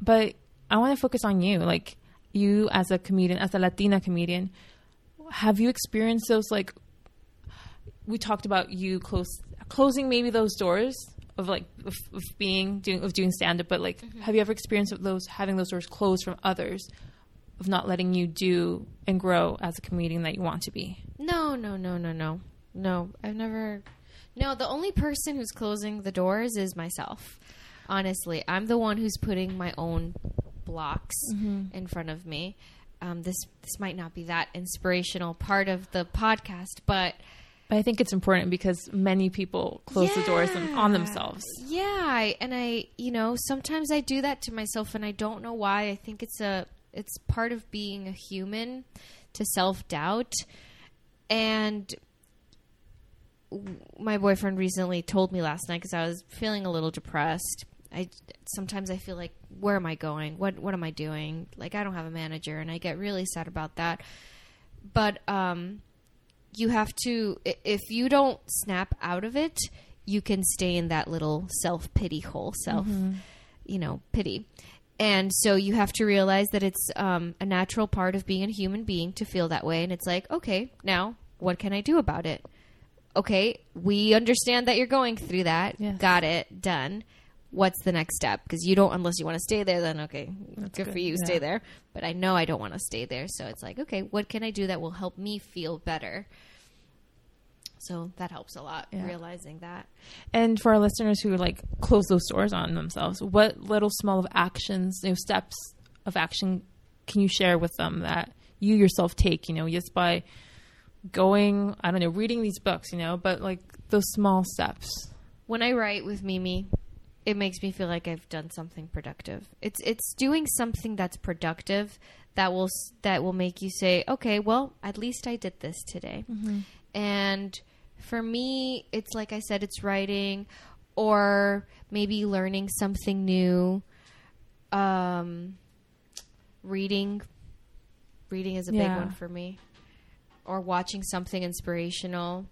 but I want to focus on you, like you as a comedian, as a Latina comedian. Have you experienced those like we talked about you close closing maybe those doors of like of, of being doing of doing stand up but like mm-hmm. have you ever experienced those having those doors closed from others of not letting you do and grow as a comedian that you want to be No, no, no, no, no. No, I've never. No, the only person who's closing the doors is myself. Honestly, I'm the one who's putting my own blocks in front of me. Um, this this might not be that inspirational part of the podcast, but but i think it's important because many people close the doors on- on themselves Yeah, I, and I, you know, sometimes I do that to myself, and I don't know why. I think it's a, it's part of being a human to self doubt, and my boyfriend recently told me last night because I was feeling a little depressed. I sometimes I feel like where am I going? What what am I doing? Like I don't have a manager, and I get really sad about that. But um, you have to if you don't snap out of it you can stay in that little self pity hole self you know pity and so you have to realize that it's um, a natural part of being a human being to feel that way. And it's like okay now what can i do about it? Okay we understand that you're going through that. Yes. got it. Done. What's the next step? Because you don't unless you want to stay there then okay good, good, for you yeah. stay there. But i know i don't want to stay there. So it's like okay what can i do that will help me feel better so that helps a lot Yeah. realizing that and for our listeners who like close those doors on themselves what little small of actions you know steps of action can you share with them that you yourself take you know just by going i don't know reading these books you know but like those small steps when I write with Mimi, it makes me feel like I've done something productive. It's it's doing something that's productive that will that will make you say, "Okay, well, at least I did this today." Mm-hmm. And for me, it's like I said, it's writing or maybe learning something new. Um reading reading is a big one for me. Or watching something inspirational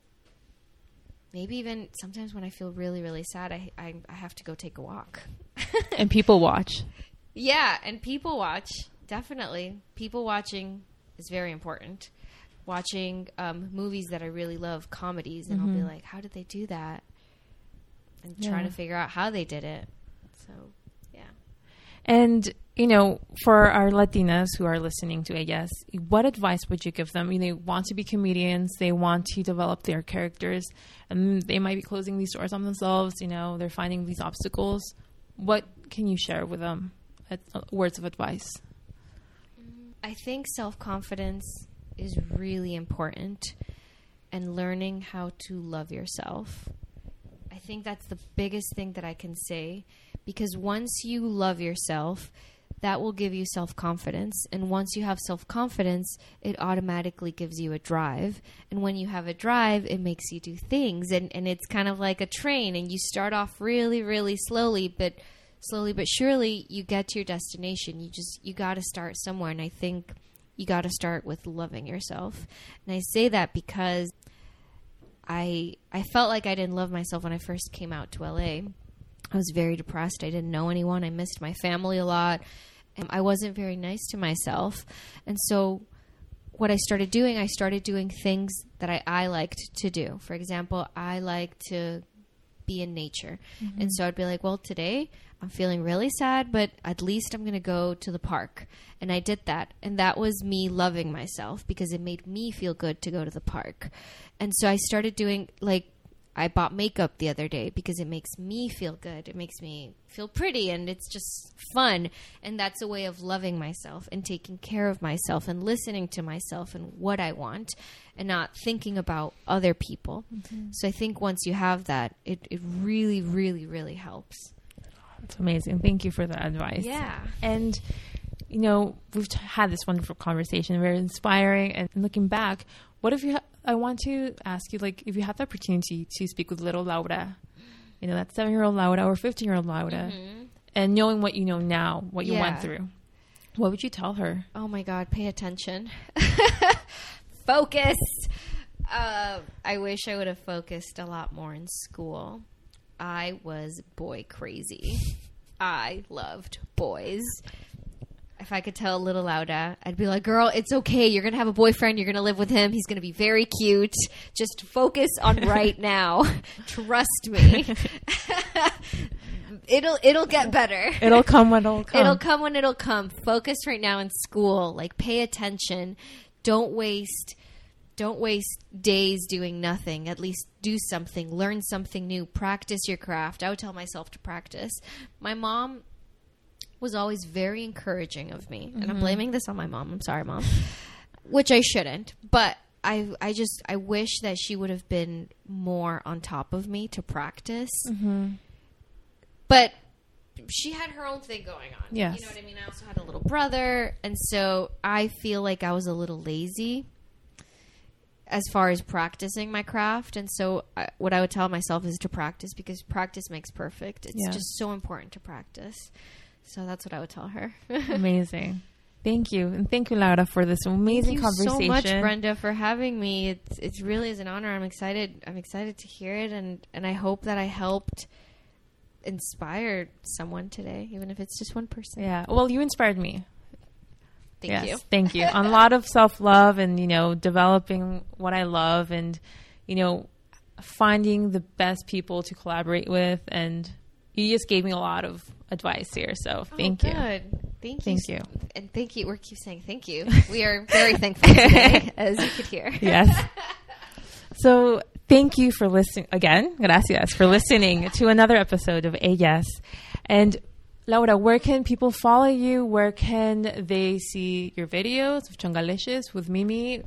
maybe even sometimes when I feel really, really sad, I, I, I have to go take a walk. and people watch yeah, and people watch. Definitely. People watching is very important. Watching um, movies that I really love, comedies, and I'll be like, how did they do that? And trying to figure out how they did it. So, yeah. And you know, for our Latinas who are listening to Ellas, what advice would you give them? I mean, they want to be comedians, they want to develop their characters, and they might be closing these doors on themselves. You know, they're finding these obstacles. What can you share with them? At, uh, words of advice. I think self confidence is really important and learning how to love yourself. I think that's the biggest thing that I can say because once you love yourself, that will give you self confidence. And once you have self confidence, it automatically gives you a drive. And when you have a drive, it makes you do things. And, and it's kind of like a train, and you start off really, really slowly, but slowly but surely you get to your destination. You just, you got to start somewhere. And I think you got to start with loving yourself. And I say that because I I felt like I didn't love myself when I first came out to LA. I was very depressed. I didn't know anyone. I missed my family a lot. And I wasn't very nice to myself. And so what I started doing, I started doing things that I, I liked to do. For example, I like to be in nature. Mm-hmm. And so I'd be like, well, today I'm feeling really sad, but at least I'm going to go to the park. And I did that. And that was me loving myself because it made me feel good to go to the park. And so I started doing like I bought makeup the other day because it makes me feel good. It makes me feel pretty and it's just fun. And that's a way of loving myself and taking care of myself and listening to myself and what I want and not thinking about other people. Mm-hmm. So I think once you have that, it, it really, really, really helps. That's amazing. Thank you for the advice. Yeah. And, you know, we've t- had this wonderful conversation, very inspiring. And looking back, what if you ha- I want to ask you, like, if you had the opportunity to speak with little Laura, you know, that seven year old Laura or 15 year old Laura, mm-hmm. and knowing what you know now, what you yeah. went through, what would you tell her? Oh my God, pay attention. Focus. Uh, I wish I would have focused a lot more in school. I was boy crazy. I loved boys if I could tell a little louder, I'd be like, girl, it's okay. You're going to have a boyfriend. You're going to live with him. He's going to be very cute. Just focus on right now. Trust me. it'll it'll get better. It'll come when it'll come. It'll come when it'll come. Focus right now in school. Like pay attention. Don't waste don't waste days doing nothing. At least do something. Learn something new. Practice your craft. I would tell myself to practice. My mom was always very encouraging of me. Mm-hmm. And I'm mm-hmm. blaming this on my mom. I'm sorry, mom. Which I shouldn't. But I I just I wish that she would have been more on top of me to practice. Mm-hmm. But she had her own thing going on. Yes. You know what I mean? I also had a little brother, and so I feel like I was a little lazy as far as practicing my craft. And so, I, what I would tell myself is to practice because practice makes perfect. It's yeah. just so important to practice. So that's what I would tell her. Amazing. Thank you, and thank you, Laura, for this amazing conversation. so much, Brenda, for having me. It's it really is an honor. I'm excited. I'm excited to hear it, and and I hope that I helped inspire someone today, even if it's just one person. Yeah. Well, you inspired me. Thank yes, you. Thank you. On a lot of self love, and you know, developing what I love, and you know, finding the best people to collaborate with, and you just gave me a lot of advice here. So oh, thank oh, you. Thank, thank you. And thank you. We keep saying thank you. We are very thankful today, as you could hear. Yes. So thank you for listening again. Gracias for listening to another episode of Ellas. And Laura, where can people follow you? Where can they see your videos of Chongalicious with Mimi?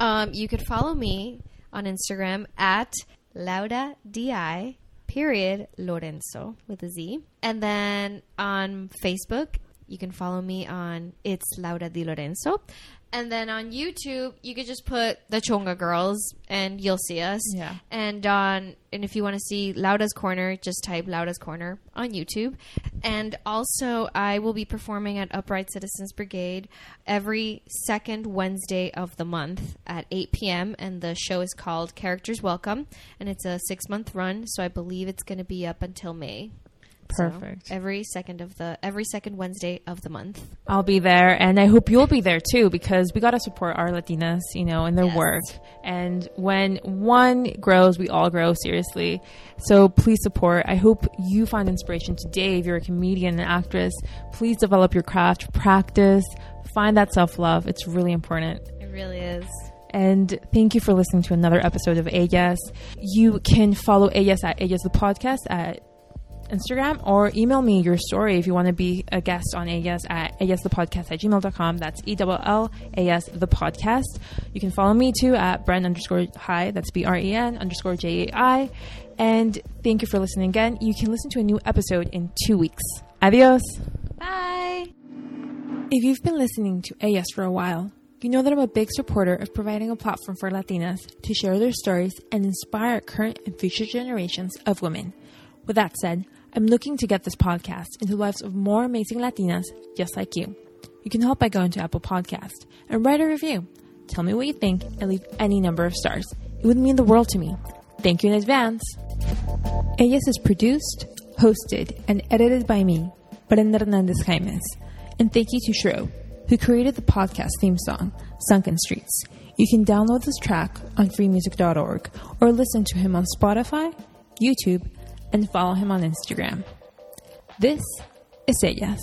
Um, you could follow me on Instagram at Laura Di period Lorenzo with a Z. And then on Facebook, you can follow me on It's Laura Di Lorenzo. And then on YouTube, you could just put the Chonga Girls and you'll see us. Yeah. And on and if you want to see Laura's Corner, just type Laura's Corner on YouTube. And also, I will be performing at Upright Citizens Brigade every second Wednesday of the month at 8 p.m. And the show is called Characters Welcome, and it's a six month run. So I believe it's going to be up until May. So, Perfect. every second of the every second Wednesday of the month. I'll be there, and I hope you'll be there too, because we got to support our Latinas, you know, in their Yes. work. And when one grows, we all grow. Seriously, so please support. I hope you find inspiration today. If you're a comedian and actress, please develop your craft, practice, find that self love. It's really important. It really is. And thank you for listening to another episode of Ellas. You can follow Ellas at Ellas the podcast at Instagram or email me your story if you want to be a guest on Ellas at ellasthepodcast at gmail.com. That's E L L A S the podcast. You can follow me too at Bren underscore hi. That's B R E N underscore J A I. And thank you for listening again. You can listen to a new episode in two weeks. Adios. Bye. If you've been listening to AS for a while, you know that I'm a big supporter of providing a platform for Latinas to share their stories and inspire current and future generations of women. With that said, I'm looking to get this podcast into the lives of more amazing Latinas just like you. You can help by going to Apple Podcast and write a review. Tell me what you think and leave any number of stars. It would mean the world to me. Thank you in advance. Ellas is produced, hosted, and edited by me, Brenda Hernandez Jaimes. And thank you to Shro, who created the podcast theme song, Sunken Streets. You can download this track on freemusic.org or listen to him on Spotify, YouTube, and follow him on Instagram. This is Ellas.